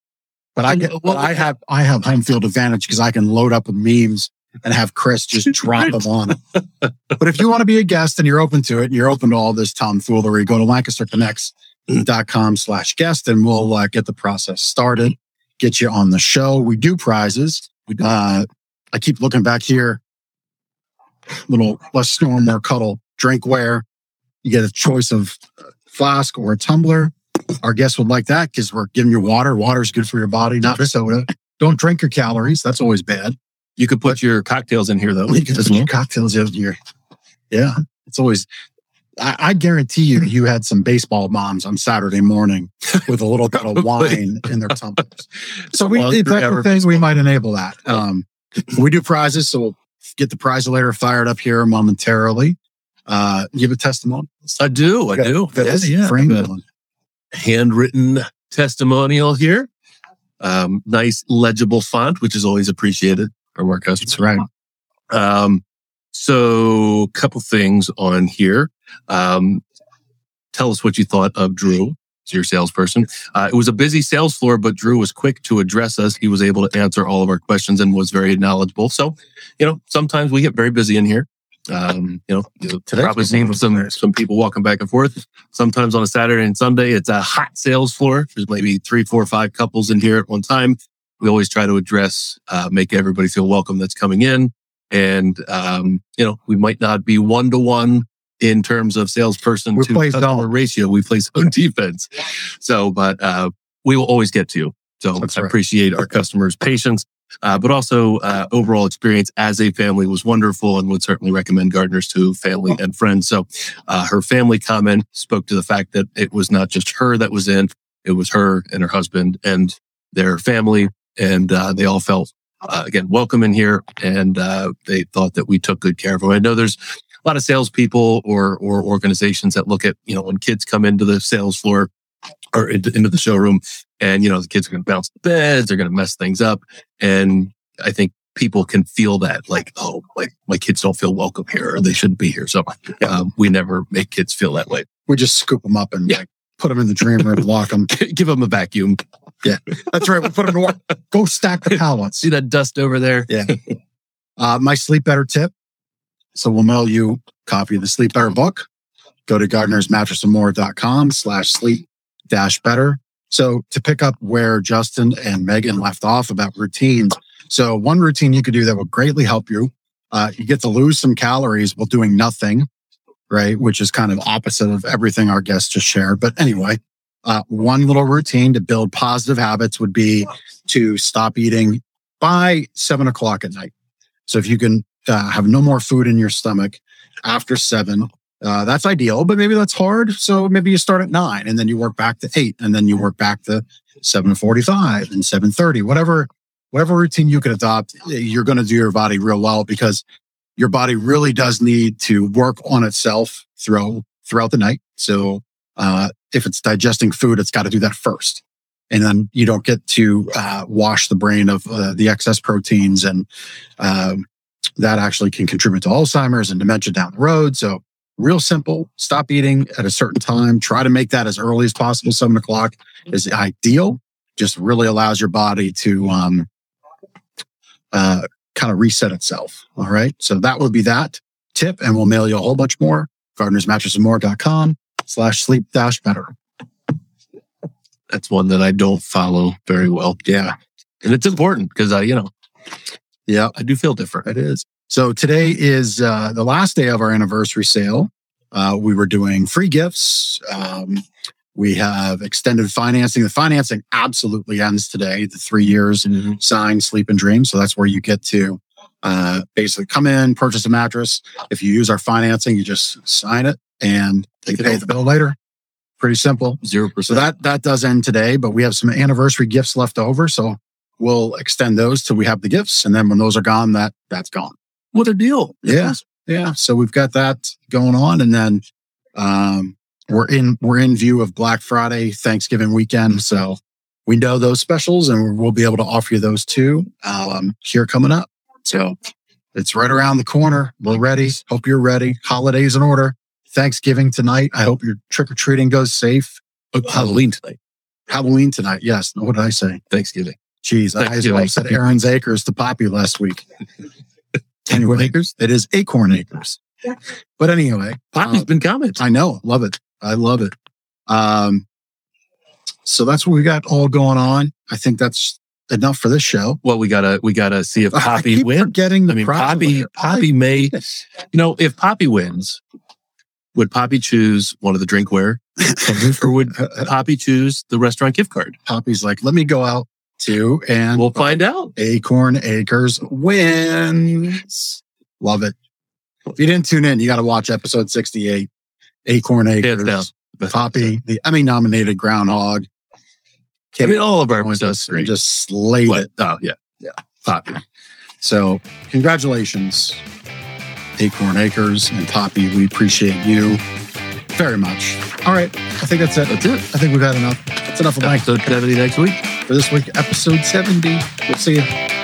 But I get, but I have, I have home field advantage because I can load up with memes and have Chris just drop them on. it. But if you want to be a guest and you're open to it, and you're open to all this tomfoolery, go to lancasterconnects.com slash guest and we'll uh, get the process started, get you on the show. We do prizes. Uh, I keep looking back here. Little less snore, more cuddle drinkware. You get a choice of flask or a tumbler. Our guests would like that because we're giving you water. Water's good for your body, not soda. Don't drink your calories. That's always bad. You could put your cocktails in here though. You as put your cocktails in here. Yeah, it's always. I, I guarantee you, you had some baseball moms on Saturday morning with a little bit of wine in their tumblers. So we, if that's the thing, we might enable that. Um, we do prizes, so we'll get the prize later fired up here momentarily. Uh, give a testimony. I do. I Got do. That is yeah. framed a one. handwritten testimonial here. Um, nice legible font, which is always appreciated our customers. That's right. Um, so a couple things on here. Um, tell us what you thought of Drew as your salesperson. Uh, it was a busy sales floor, but Drew was quick to address us. He was able to answer all of our questions and was very knowledgeable. So, you know, sometimes we get very busy in here. Um, you know, Today's probably seen some some people walking back and forth. Sometimes on a Saturday and Sunday, it's a hot sales floor. There's maybe three, four, five couples in here at one time. We always try to address, uh, make everybody feel welcome that's coming in. And, um, you know, we might not be one to one in terms of salesperson We to play customer zone. ratio. We play zone defense. So, but, uh, we will always get to you. So That's I right. appreciate our customers' patience, uh, but also, uh, overall experience as a family was wonderful and would certainly recommend Gardners to family and friends. So, uh, her family comment spoke to the fact that it was not just her that was in, it was her and her husband and their family. And, uh, they all felt uh, again, welcome in here. And uh, they thought that we took good care of them. I know there's a lot of salespeople or or organizations that look at you know when kids come into the sales floor or into, into the showroom, and you know the kids are going to bounce the beds, they're going to mess things up, and I think people can feel that like oh like my kids don't feel welcome here or they shouldn't be here. So um, we never make kids feel that way. We just scoop them up and Yeah. like, put them in the dream room, lock them. Give them a vacuum. Yeah, that's right. We put them to work. Go stack the pallets. See that dust over there? Yeah. Uh, my sleep better tip. So we'll mail you a copy of the sleep better book. Go to gardnersmattressandmore.com slash sleep dash better. So to pick up where Justin and Megan left off about routines. So one routine you could do that will greatly help you. Uh, you get to lose some calories while doing nothing, right? Which is kind of opposite of everything our guests just shared. But anyway, uh, one little routine to build positive habits would be to stop eating by seven o'clock at night. So if you can uh, have no more food in your stomach after seven, uh, that's ideal, but maybe that's hard. So maybe you start at nine and then you work back to eight and then you work back to 745 and 730, whatever, whatever routine you can adopt, you're going to do your body real well because your body really does need to work on itself throughout, throughout the night. So, uh, if it's digesting food, it's got to do that first. And then you don't get to, uh, wash the brain of uh, the excess proteins and, um, that actually can contribute to Alzheimer's and dementia down the road. So real simple. Stop eating at a certain time. Try to make that as early as possible. Seven o'clock is ideal. Just really allows your body to um, uh, kind of reset itself. All right. So that would be that tip, and we'll mail you a whole bunch more. GardnersMattressandMore.com slash sleep dash better. That's one that I don't follow very well. Yeah. And it's important because I, you know, Yeah. I do feel different. It is. So today is uh, the last day of our anniversary sale. Uh, we were doing free gifts. Um, we have extended financing. The financing absolutely ends today. The three years Mhm. sign, sleep, and dream. So that's where you get to uh, basically come in, purchase a mattress. If you use our financing, you just sign it and Take pay the bill later. Pretty simple. Zero So percent. that that does end today, but we have some anniversary gifts left over. So we'll extend those till we have the gifts, and then when those are gone, that that's gone. What a deal. Yeah. Yeah. So we've got that going on. And then um we're in we're in view of Black Friday, Thanksgiving weekend. So we know those specials and we'll be able to offer you those too. Um here coming up. So it's right around the corner. We're ready. Hope you're ready. Holidays in order. Thanksgiving tonight. I hope your trick or treating goes safe. Halloween tonight. Halloween tonight. Yes. What did I say? Thanksgiving. Jeez, I well said Aaron's Acres to Poppy last week. Anyway, Acres? it is Acorn Acres. But anyway, Poppy's Uh, been commenting. I know, love it. I love it. Um, so that's what we got all going on. I think that's enough for this show. Well, we gotta we gotta see if I Poppy keep wins. forgetting the I mean, Poppy. Poppy may you know if Poppy wins, would Poppy choose one of the drinkware, or would Poppy choose the restaurant gift card? Poppy's like, let me go out too, and We'll find out. Acorn Acres wins. Love it. If you didn't tune in, you got to watch episode sixty-eight. Acorn Acres. Poppy, the Emmy nominated groundhog. I mean, all of our just, just slayed What? it. Oh yeah, Yeah. Poppy. So, congratulations, Acorn Acres and Poppy. We appreciate you very much. All right, I think that's it. That's it. I think we've had enough. That's enough of Mike Episode seventy next week. For this week, episode 70. We'll see you.